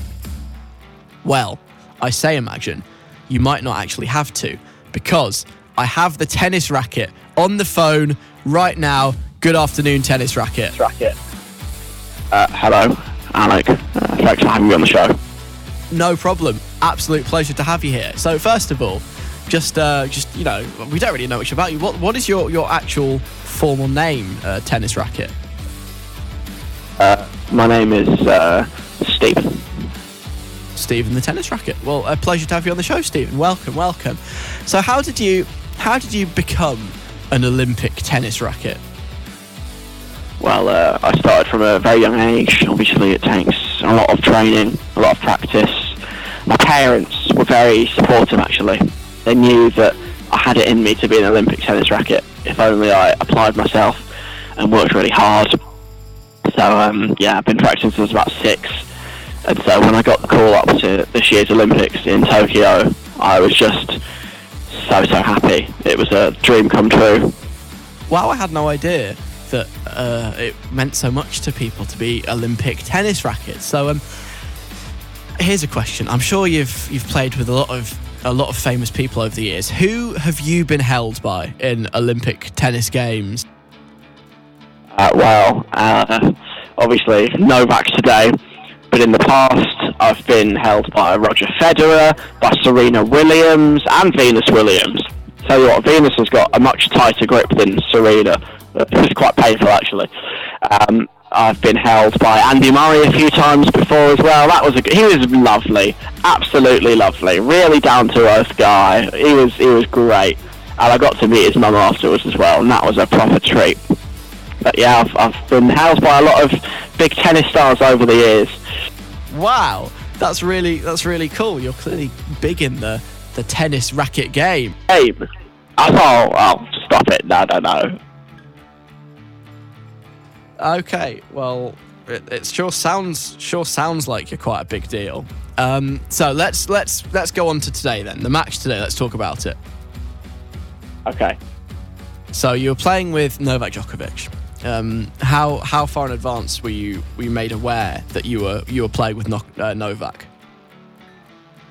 Well, I say imagine. You might not actually have to, because I have the tennis racket on the phone right now. Good afternoon, tennis racket. Racket. Uh, hello, Alec. Uh, thanks for having me on the show. No problem. Absolute pleasure to have you here. So, first of all, Just, uh, just you know, we don't really know much about you. What, what is your, your actual formal name, uh, tennis racket? Uh, my name is uh, Steve. Stephen the tennis racket. Well, a pleasure to have you on the show, Stephen. Welcome, welcome. So, how did you, how did you become an Olympic tennis racket? Well, uh, I started from a very young age. Obviously, it takes a lot of training, a lot of practice. My parents were very supportive, actually. They knew that I had it in me to be an Olympic tennis racket if only I applied myself and worked really hard. So, um, yeah, I've been practicing since about six. And so when I got the call up to this year's Olympics in Tokyo, I was just so, so happy. It was a dream come true. Wow, I had no idea that uh, it meant so much to people to be Olympic tennis rackets. So, um, here's a question. I'm sure you've you've played with a lot of a lot of famous people over the years. Who have you been held by in Olympic tennis games? Uh, well, uh, obviously Novak today, but in the past I've been held by Roger Federer, by Serena Williams, and Venus Williams. Tell you what, Venus has got a much tighter grip than Serena. It's quite painful actually. Um, I've been held by Andy Murray a few times before as well. That was a he was lovely, absolutely lovely, really down to earth guy. He was he was great, and I got to meet his mum afterwards as well, and that was a proper treat. But yeah, I've, I've been held by a lot of big tennis stars over the years. Wow, that's really that's really cool. You're clearly big in the the tennis racket game. Game. I thought, oh, stop it. No, no, no. Okay, well, it, it sure sounds sure sounds like you're quite a big deal. Um, so let's let's let's go on to today then. The match today. Let's talk about it. Okay. So you were playing with Novak Djokovic. Um, how how far in advance were you were you made aware that you were you were playing with no, uh, Novak?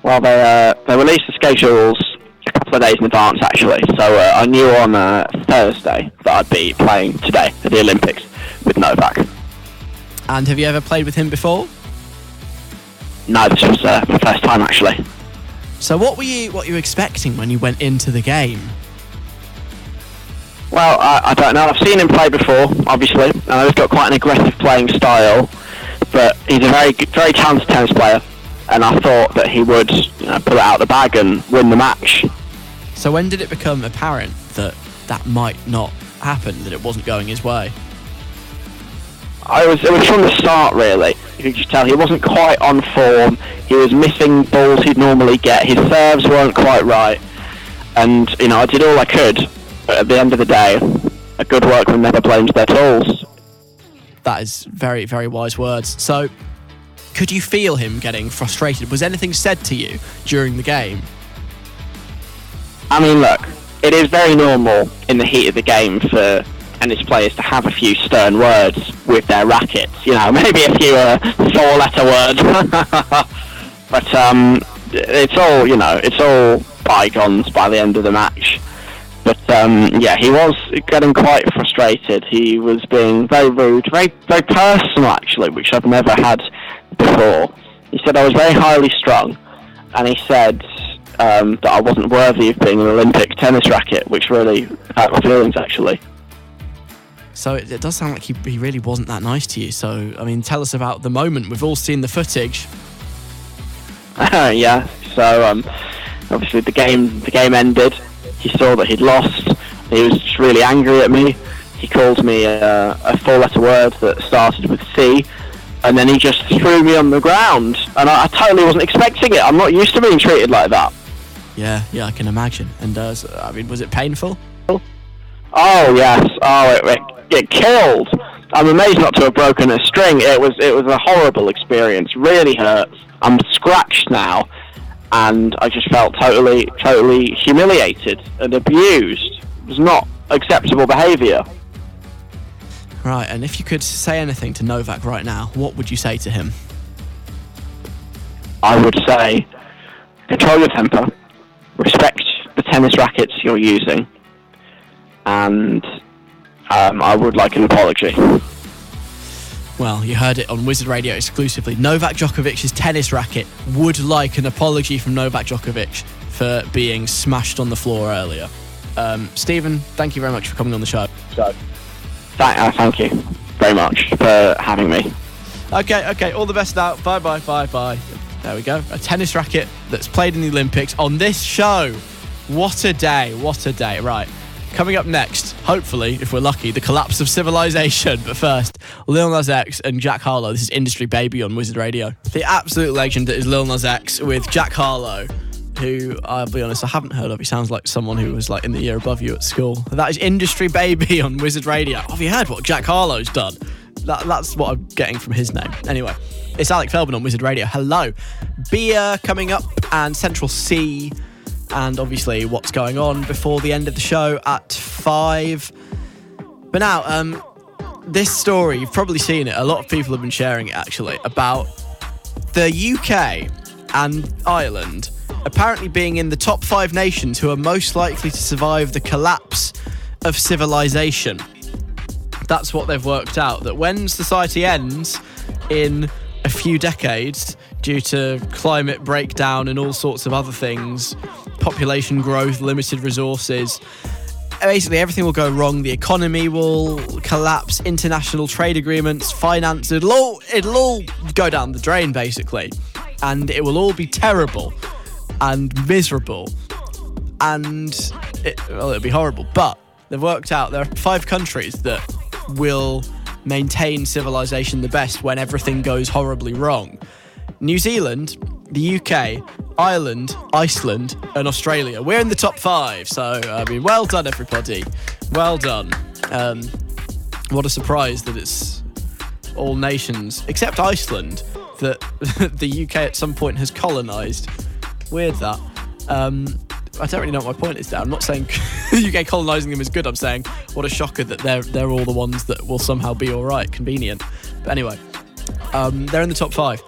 Well, they uh, they released the schedules a couple of days in advance actually, so uh, I knew on uh, Thursday that I'd be playing today at the Olympics with Novak. And have you ever played with him before? No, this was uh, my first time actually. So what were you what were you expecting when you went into the game? Well, I, I don't know. I've seen him play before, obviously. I know he's got quite an aggressive playing style, but he's a very very talented tennis player, and I thought that he would you know, pull it out of the bag and win the match. So when did it become apparent that that might not happen, that it wasn't going his way? I was it was from the start really. You could just tell he wasn't quite on form. He was missing balls he'd normally get. His serves weren't quite right, and you know I did all I could. But at the end of the day, a good workman never blames their tools. That is very very wise words. So could you feel him getting frustrated? Was anything said to you during the game? I mean, look, it is very normal in the heat of the game for tennis players to have a few stern words with their rackets. You know, [laughs] maybe a few uh, four-letter words. [laughs] but um, it's all you know. It's all bygones by the end of the match. But um, yeah, he was getting quite frustrated. He was being very rude, very very personal actually, which I've never had before. He said I was very highly strung, and he said um, that I wasn't worthy of being an Olympic tennis racket, which really hurt my feelings actually. So it, it does sound like he, he really wasn't that nice to you. So I mean, tell us about the moment. We've all seen the footage. [laughs] yeah. So um, obviously the game the game ended. He saw that he'd lost. He was just really angry at me. He called me a, a four-letter word that started with C, and then he just threw me on the ground. And I, I totally wasn't expecting it. I'm not used to being treated like that. Yeah, yeah, I can imagine. And uh, so- I mean, was it painful? Oh yes. Oh, it, it, it killed. I'm amazed not to have broken a string. It was it was a horrible experience. Really hurts. I'm scratched now, and I just felt totally totally humiliated and abused. It was not acceptable behaviour. Right, and if you could say anything to Novak right now, what would you say to him? I would say control your temper, respect the tennis rackets you're using, and um, I would like an apology. Well, you heard it on Wizard Radio exclusively. Novak Djokovic's tennis racket would like an apology from Novak Djokovic for being smashed on the floor earlier. Um, Stephen, thank you very much for coming on the show. Thank, uh, thank you very much for having me. Okay, okay, all the best now. Bye, bye, bye, bye. There we go. A tennis racket that's played in the Olympics on this show. What a day! What a day! Right. Coming up next, hopefully, if we're lucky, the collapse of civilization. But first, Lil Nas X and Jack Harlow. This is Industry Baby on Wizard Radio. The absolute legend that is Lil Nas X with Jack Harlow, who I'll be honest, I haven't heard of. He sounds like someone who was like in the year above you at school. That is Industry Baby [laughs] on Wizard Radio. Have you heard what Jack Harlow's done? That, that's what I'm getting from his name. Anyway, it's Alec Feldman on Wizard Radio. Hello. Bia coming up and Central Cee and obviously what's going on before the end of the show at five. But now, um, this story, you've probably seen it, a lot of people have been sharing it actually, about the UK and Ireland apparently being in the top five nations who are most likely to survive the collapse of civilization. That's what they've worked out. That when society ends in a few decades, due to climate breakdown and all sorts of other things, population growth, limited resources. Basically, everything will go wrong. The economy will collapse. International trade agreements, finance, it'll all it'll all go down the drain, basically, and it will all be terrible and miserable, and it, well, it'll be horrible. But they've worked out there are five countries that will maintain civilization the best when everything goes horribly wrong. New Zealand, the UK, Ireland, Iceland, and Australia. We're in the top five, so I mean, well done, everybody. Well done. Um, what a surprise that it's all nations except Iceland that [laughs] the UK at some point has colonised. Weird that. Um, I don't really know what my point is there. I'm not saying [laughs] the UK colonising them is good. I'm saying what a shocker that they're they're all the ones that will somehow be all right, convenient. But anyway, um, they're in the top five.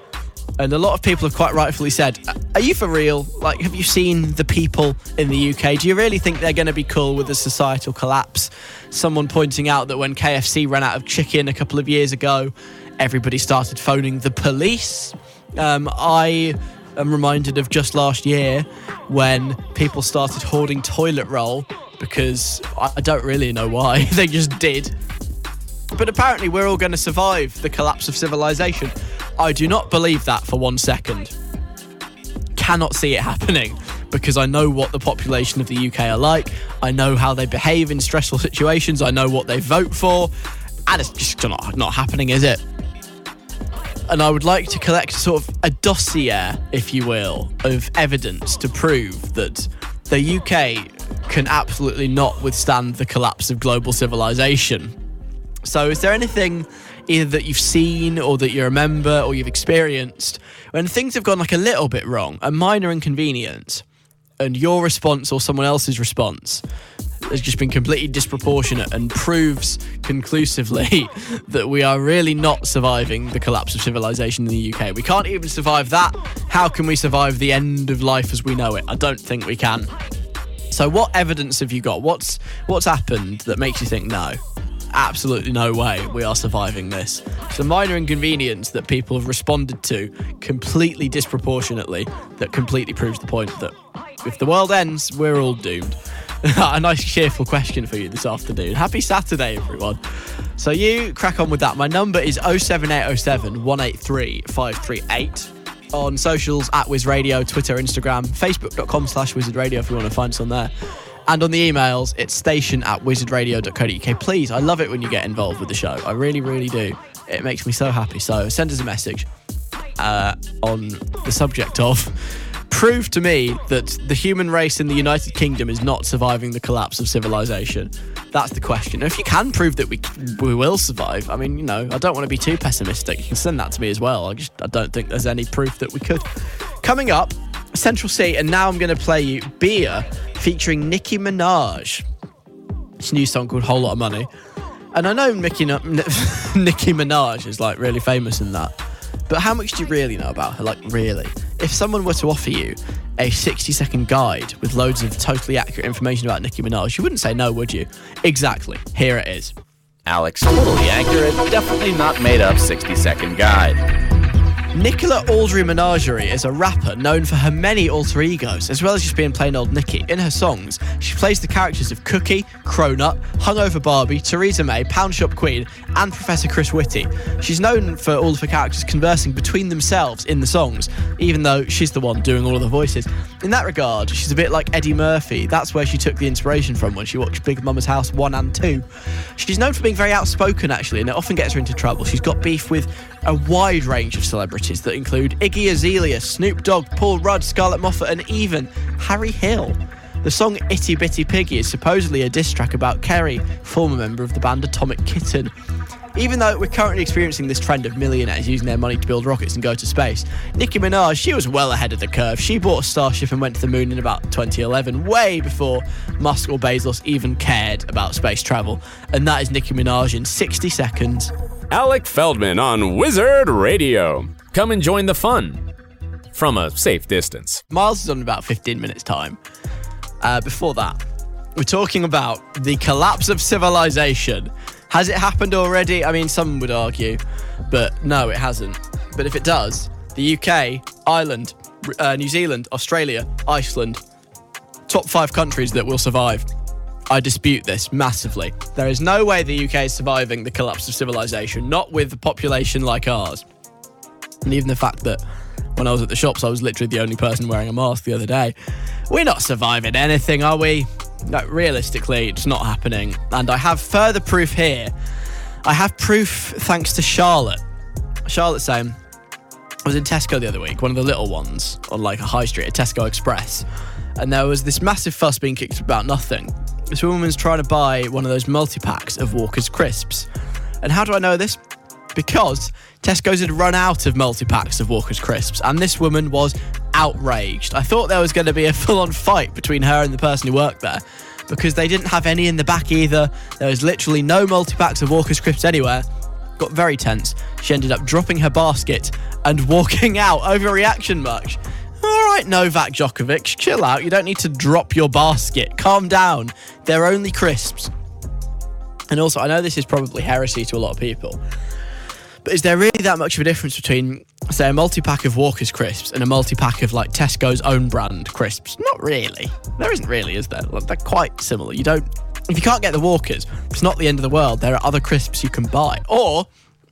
And a lot of people have quite rightfully said, Are you for real? Like, have you seen the people in the UK? Do you really think they're going to be cool with the societal collapse? Someone pointing out that when KFC ran out of chicken a couple of years ago, everybody started phoning the police. Um, I am reminded of just last year when people started hoarding toilet roll because I don't really know why. [laughs] they just did. But apparently, we're all going to survive the collapse of civilization. I do not believe that for one second. Cannot see it happening because I know what the population of the UK are like. I know how they behave in stressful situations. I know what they vote for. And it's just not, not happening, is it? And I would like to collect sort of a dossier, if you will, of evidence to prove that the UK can absolutely not withstand the collapse of global civilization. So, is there anything either that you've seen or that you remember or you've experienced when things have gone like a little bit wrong, a minor inconvenience, and your response or someone else's response has just been completely disproportionate and proves conclusively [laughs] that we are really not surviving the collapse of civilization in the UK. We can't even survive that. How can we survive the end of life as we know it? I don't think we can. So what evidence have you got? What's what's happened that makes you think no? Absolutely no way we are surviving this. It's a minor inconvenience that people have responded to completely disproportionately that completely proves the point that if the world ends, we're all doomed. [laughs] a nice cheerful question for you this afternoon. Happy Saturday, everyone. So you crack on with that. My number is 07807 183 538 on socials at Wiz Radio, Twitter, Instagram, facebook.com slash Wizard Radio if you want to find us on there. And on the emails, it's station at wizardradio.co.uk. Please, I love it when you get involved with the show. I really, really do. It makes me so happy. So send us a message uh, on the subject of prove to me that the human race in the United Kingdom is not surviving the collapse of civilization. That's the question. if you can prove that we we will survive, I mean, you know, I don't want to be too pessimistic. You can send that to me as well. I just I don't think there's any proof that we could. Coming up, Central Cee, and now I'm going to play you Bia featuring Nicki Minaj. It's a new song called Whole Lot of Money. And I know Nicki, [laughs] Nicki Minaj is like really famous in that. But how much do you really know about her? Like, really? If someone were to offer you a 60 second guide with loads of totally accurate information about Nicki Minaj, you wouldn't say no, would you? Exactly. Here it is. Alec's, totally accurate, definitely not made up 60 second guide. Nicola Audrey Menagerie is a rapper known for her many alter egos, as well as just being plain old Nikki. In her songs, she plays the characters of Cookie, Cronut, Hungover Barbie, Theresa May, Pound Shop Queen, and Professor Chris Whitty. She's known for all of her characters conversing between themselves in the songs, even though she's the one doing all of the voices. In that regard, she's a bit like Eddie Murphy. That's where she took the inspiration from when she watched Big Mama's House 1 and 2. She's known for being very outspoken, actually, and it often gets her into trouble. She's got beef with a wide range of celebrities that include Iggy Azalea, Snoop Dogg, Paul Rudd, Scarlett Moffat, and even Harry Hill. The song Itty Bitty Piggy is supposedly a diss track about Kerry, former member of the band Atomic Kitten. Even though we're currently experiencing this trend of millionaires using their money to build rockets and go to space, Nicki Minaj, she was well ahead of the curve. She bought a Starship and went to the moon in about 2011, way before Musk or Bezos even cared about space travel. And that is Nicki Minaj in 60 seconds. Alec Feldman on Wizard Radio. Come and join the fun from a safe distance. Miles is on about 15 minutes' time. Uh, before that, we're talking about the collapse of civilization. Has it happened already? I mean, some would argue, but no, it hasn't. But if it does, the UK, Ireland, uh, New Zealand, Australia, Iceland, top five countries that will survive. I dispute this massively. There is no way the UK is surviving the collapse of civilization, not with a population like ours. And even the fact that when I was at the shops, I was literally the only person wearing a mask the other day. We're not surviving anything, are we? No, realistically, it's not happening. And I have further proof here. I have proof thanks to Charlotte. Charlotte saying, I was in Tesco the other week, one of the little ones, on like a high street, a Tesco Express. And there was this massive fuss being kicked about nothing. This woman's trying to buy one of those multi packs of Walker's crisps. And how do I know this? Because Tesco's had run out of multi packs of Walker's crisps, and this woman was outraged. I thought there was going to be a full on fight between her and the person who worked there because they didn't have any in the back either. There was literally no multi packs of Walker's crisps anywhere. Got very tense. She ended up dropping her basket and [laughs] walking out. Overreaction much? All right, Novak Djokovic, chill out. You don't need to drop your basket. Calm down. They're only crisps. And also, I know this is probably heresy to a lot of people, but is there really that much of a difference between, say, a multi pack of Walker's crisps and a multi pack of like Tesco's own brand crisps? Not really. There isn't really, is there? Like, they're quite similar. You don't, if you can't get the Walkers, it's not the end of the world. There are other crisps you can buy. Or,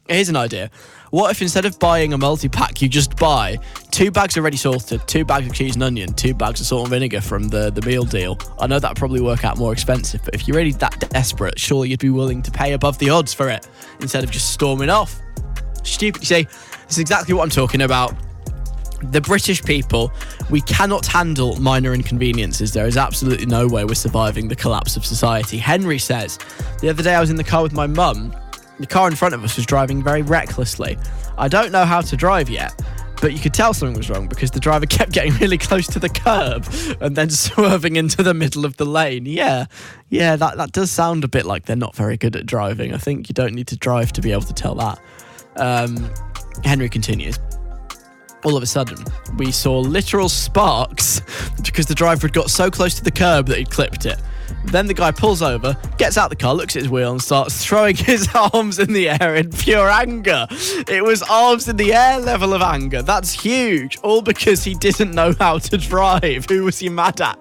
here's an idea. What if instead of buying a multi pack, you just buy two bags of ready salted, two bags of cheese and onion, two bags of salt and vinegar from the, the meal deal? I know that'd probably work out more expensive, but if you're really that desperate, surely you'd be willing to pay above the odds for it instead of just storming off. Stupid. You see, this is exactly what I'm talking about. The British people, we cannot handle minor inconveniences. There is absolutely no way we're surviving the collapse of society. Henry says, the other day I was in the car with my mum. The car in front of us was driving very recklessly. I don't know how to drive yet, but you could tell something was wrong because the driver [laughs] kept getting really close to the curb and then [laughs] swerving into the middle of the lane. Yeah, yeah, that, that does sound a bit like they're not very good at driving. I think you don't need to drive to be able to tell that. Um, Henry continues. All of a sudden, we saw literal sparks [laughs] because the driver had got so close to the curb that he'd clipped it. Then the guy pulls over, gets out the car, looks at his wheel, and starts throwing [laughs] his arms in the air in pure anger. It was arms in the air level of anger. That's huge. All because he didn't know how to drive. Who was he mad at?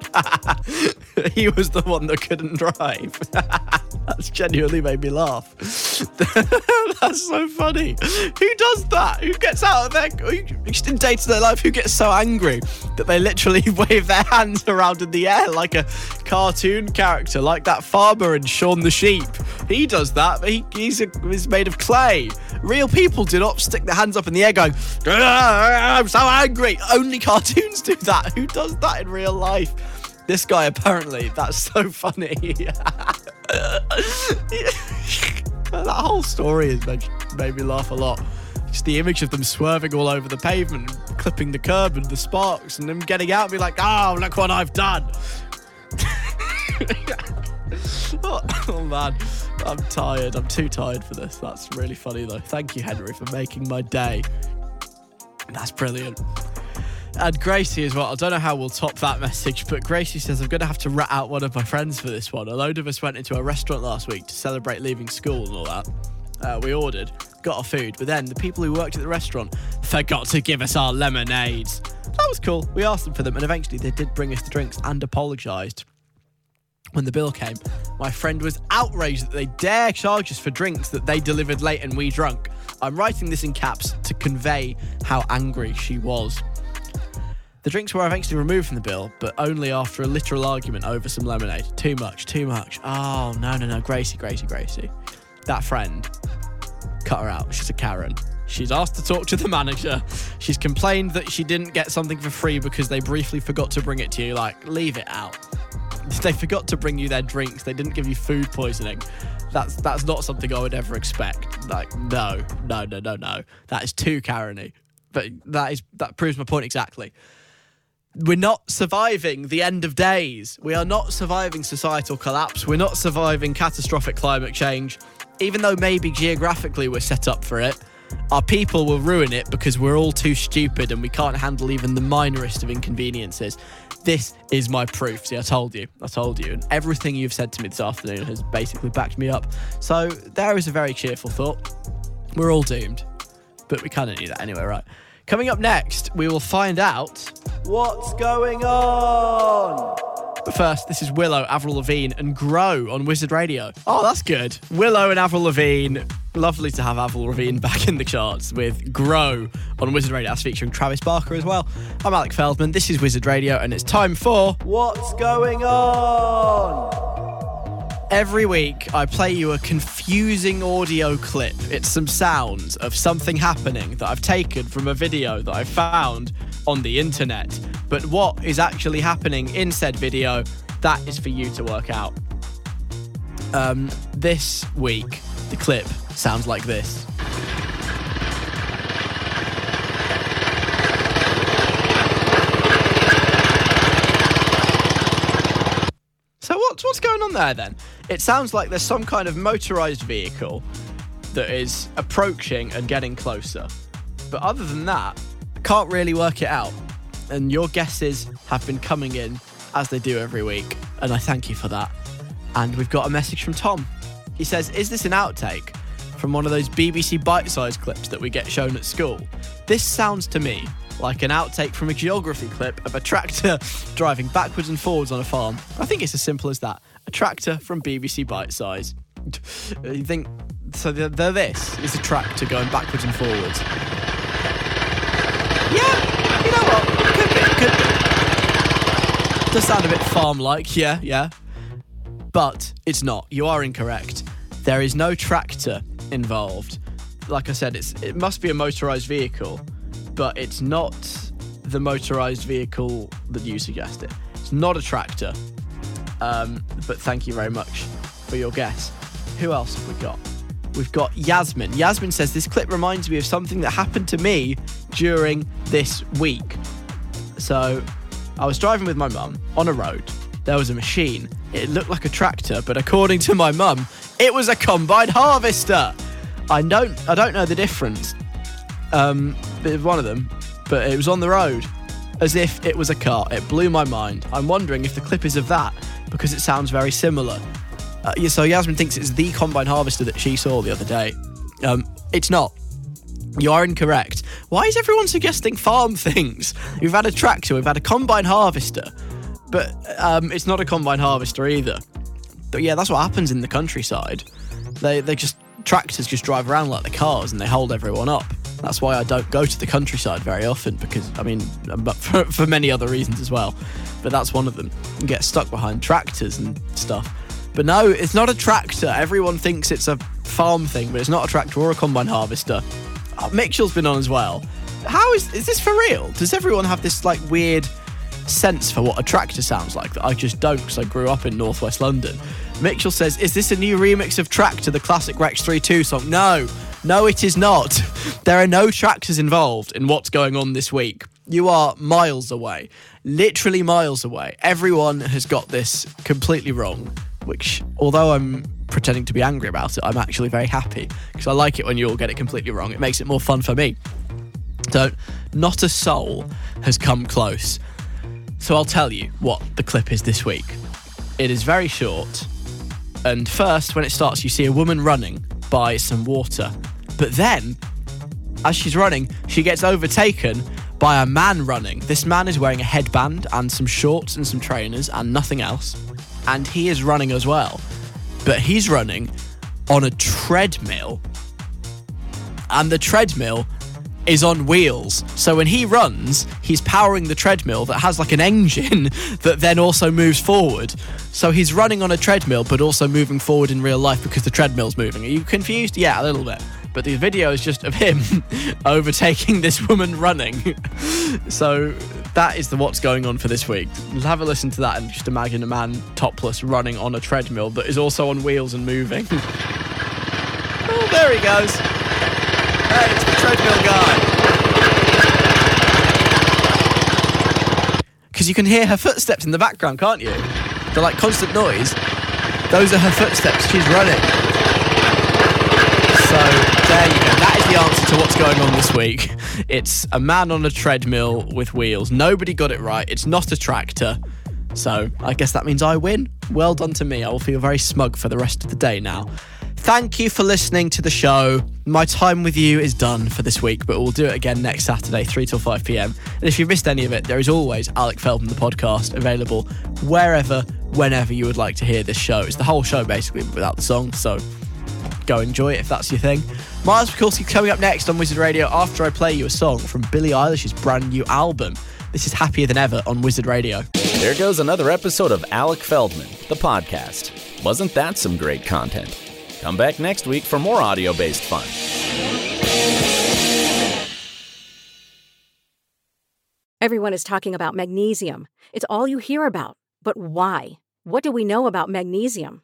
[laughs] he was the one that couldn't drive. [laughs] That's genuinely made me laugh. That's so funny. Who does that? Who gets out of their just in day to day life? Who gets so angry that they literally wave their hands around in the air like a cartoon character, like that farmer in Shaun the Sheep? He does that, but he, he's, a, he's made of clay. Real people do not stick their hands up in the air going, "Ah, "I'm so angry." Only cartoons do that. [laughs] Who does that in real life? This guy apparently. That's so funny. [laughs] that whole story has made, made me laugh a lot. Just the image of them swerving all over the pavement, clipping the curb and the sparks, and them getting out and be like, "Oh, look what I've done." [laughs] oh, oh, man, I'm tired. I'm too tired for this. That's really funny though. Thank you, Henry, for making my day. That's brilliant. And Gracie as well. I don't know how we'll top that message, but Gracie says, I'm going to have to rat out one of my friends for this one. A load of us went into a restaurant last week to celebrate leaving school and all that. Uh, we ordered, got our food, but then the people who worked at the restaurant forgot to give us our lemonades. That was cool. We asked them for them, and eventually they did bring us the drinks and apologised. When the bill came, my friend was outraged that they dare charge us for drinks that they delivered late and we drunk. I'm writing this in caps to convey how angry she was. The drinks were eventually removed from the bill, but only after a literal argument over some lemonade. Too much, too much. Oh, no, no, no. Gracie, Gracie, Gracie. That friend, cut her out. She's a Karen. She's asked to talk to the manager. She's complained that she didn't get something for free because they briefly forgot to bring it to you. Like, leave it out. [laughs] They forgot to bring you their drinks. They didn't give you food poisoning. That's that's not something I would ever expect. Like, no, no, no, no, no. That is too Karen-y. But that is that proves my point exactly. We're not surviving the end of days. We are not surviving societal collapse. We're not surviving catastrophic climate change. Even though maybe geographically we're set up for it, our people will ruin it because we're all too stupid and we can't handle even the minorest of inconveniences. This is my proof. See, I told you. I told you. And everything you've said to me this afternoon has basically backed me up. So there is a very cheerful thought. We're all doomed. But we kind of knew that anyway, right? Coming up next, we will find out what's going on. But first, this is Willow, Avril Lavigne, and Grow on Wizard Radio. Oh, that's good. Willow and Avril Lavigne. Lovely to have Avril Lavigne [laughs] back in the charts with Grow on Wizard Radio. That's featuring Travis Barker as well. I'm Alec Feldman. This is Wizard Radio, and it's time for What's Going On? Every week, I play you a confusing audio clip. It's some sounds of something happening that I've taken from a video that I found on the internet. But what is actually happening in said video, that is for you to work out. Um, this week, the clip sounds like this. So what's what's going on there then? It sounds like there's some kind of motorized vehicle that is approaching and getting closer. But other than that, can't really work it out. And your guesses have been coming in as they do every week, and I thank you for that. And we've got a message from Tom. He says, "Is this an outtake from one of those BBC bite-sized clips that we get shown at school? This sounds to me like an outtake from a geography clip of a tractor [laughs] driving backwards and forwards on a farm. I think it's as simple as that. A tractor from BBC Bitesize. [laughs] you think so? They're this is a tractor going backwards and forwards. Yeah, you know what? Could be, could be. Does sound a bit farm-like, yeah, yeah. But it's not. You are incorrect. There is no tractor involved. Like I said, it's it must be a motorized vehicle, but it's not the motorized vehicle that you suggested. It's not a tractor. Um, but thank you very much for your guess. Who else have we got? We've got Yasmin. Yasmin says this clip reminds me of something that happened to me during this week. So, I was driving with my mum on a road. There was a machine. It looked like a tractor, but according to my mum, it was a combine harvester. I don't, I don't know the difference. Um, one of them, but it was on the road, as if it was a car. It blew my mind. I'm wondering if the clip is of that because it sounds very similar. Uh, so Yasmin thinks it's the combine harvester that she saw the other day. Um, it's not. You are incorrect. Why is everyone suggesting farm things? We've had a tractor, we've had a combine harvester, but um, it's not a combine harvester either. But yeah, that's what happens in the countryside. They they just tractors just drive around like the cars and they hold everyone up. That's why I don't go to the countryside very often because I mean, [laughs] but for, for many other reasons as well. But that's one of them. You get stuck behind tractors and stuff. But no, it's not a tractor. Everyone thinks it's a farm thing, but it's not a tractor or a combine harvester. Uh, Mitchell's been on as well. How is is this for real? Does everyone have this like weird sense for what a tractor sounds like that I just don't because I grew up in northwest London? Mitchell says, "Is this a new remix of Tractor, the classic Rex 32 song?" No, no, it is not. [laughs] There are no tractors involved in what's going on this week. You are miles away, literally miles away. Everyone has got this completely wrong, which, although I'm pretending to be angry about it, I'm actually very happy because I like it when you all get it completely wrong. It makes it more fun for me. So, not a soul has come close. So, I'll tell you what the clip is this week. It is very short. And first, when it starts, you see a woman running by some water. But then, as she's running, she gets overtaken by a man running. This man is wearing a headband and some shorts and some trainers and nothing else. And he is running as well. But he's running on a treadmill. And the treadmill is on wheels. So when he runs, he's powering the treadmill that has like an engine [laughs] that then also moves forward. So he's running on a treadmill but also moving forward in real life because the treadmill's moving. Are you confused? Yeah, a little bit. But the video is just of him [laughs] overtaking this woman running. [laughs] so that is the what's going on for this week. Have a listen to that and just imagine a man topless running on a treadmill that is also on wheels and moving. [laughs] oh, there he goes. Hey, it's the treadmill guy. Because you can hear her footsteps in the background, can't you? They're like constant noise. Those are her footsteps. She's running. So there you go. That is the answer to what's going on this week. It's a man on a treadmill with wheels. Nobody got it right. It's not a tractor. So I guess that means I win. Well done to me. I will feel very smug for the rest of the day now. Thank you for listening to the show. My time with you is done for this week, but we'll do it again next Saturday, 3 till 5 pm. And if you missed any of it, there is always Alec Feldman, the podcast, available wherever, whenever you would like to hear this show. It's the whole show, basically, without the song. So go enjoy it if that's your thing. Miles Mikulski coming up next on Wizard Radio after I play you a song from Billie Eilish's brand new album. This is Happier Than Ever on Wizard Radio. There goes another episode of Alec Feldman, the podcast. Wasn't that some great content? Come back next week for more audio based fun. Everyone is talking about magnesium. It's all you hear about. But why? What do we know about magnesium?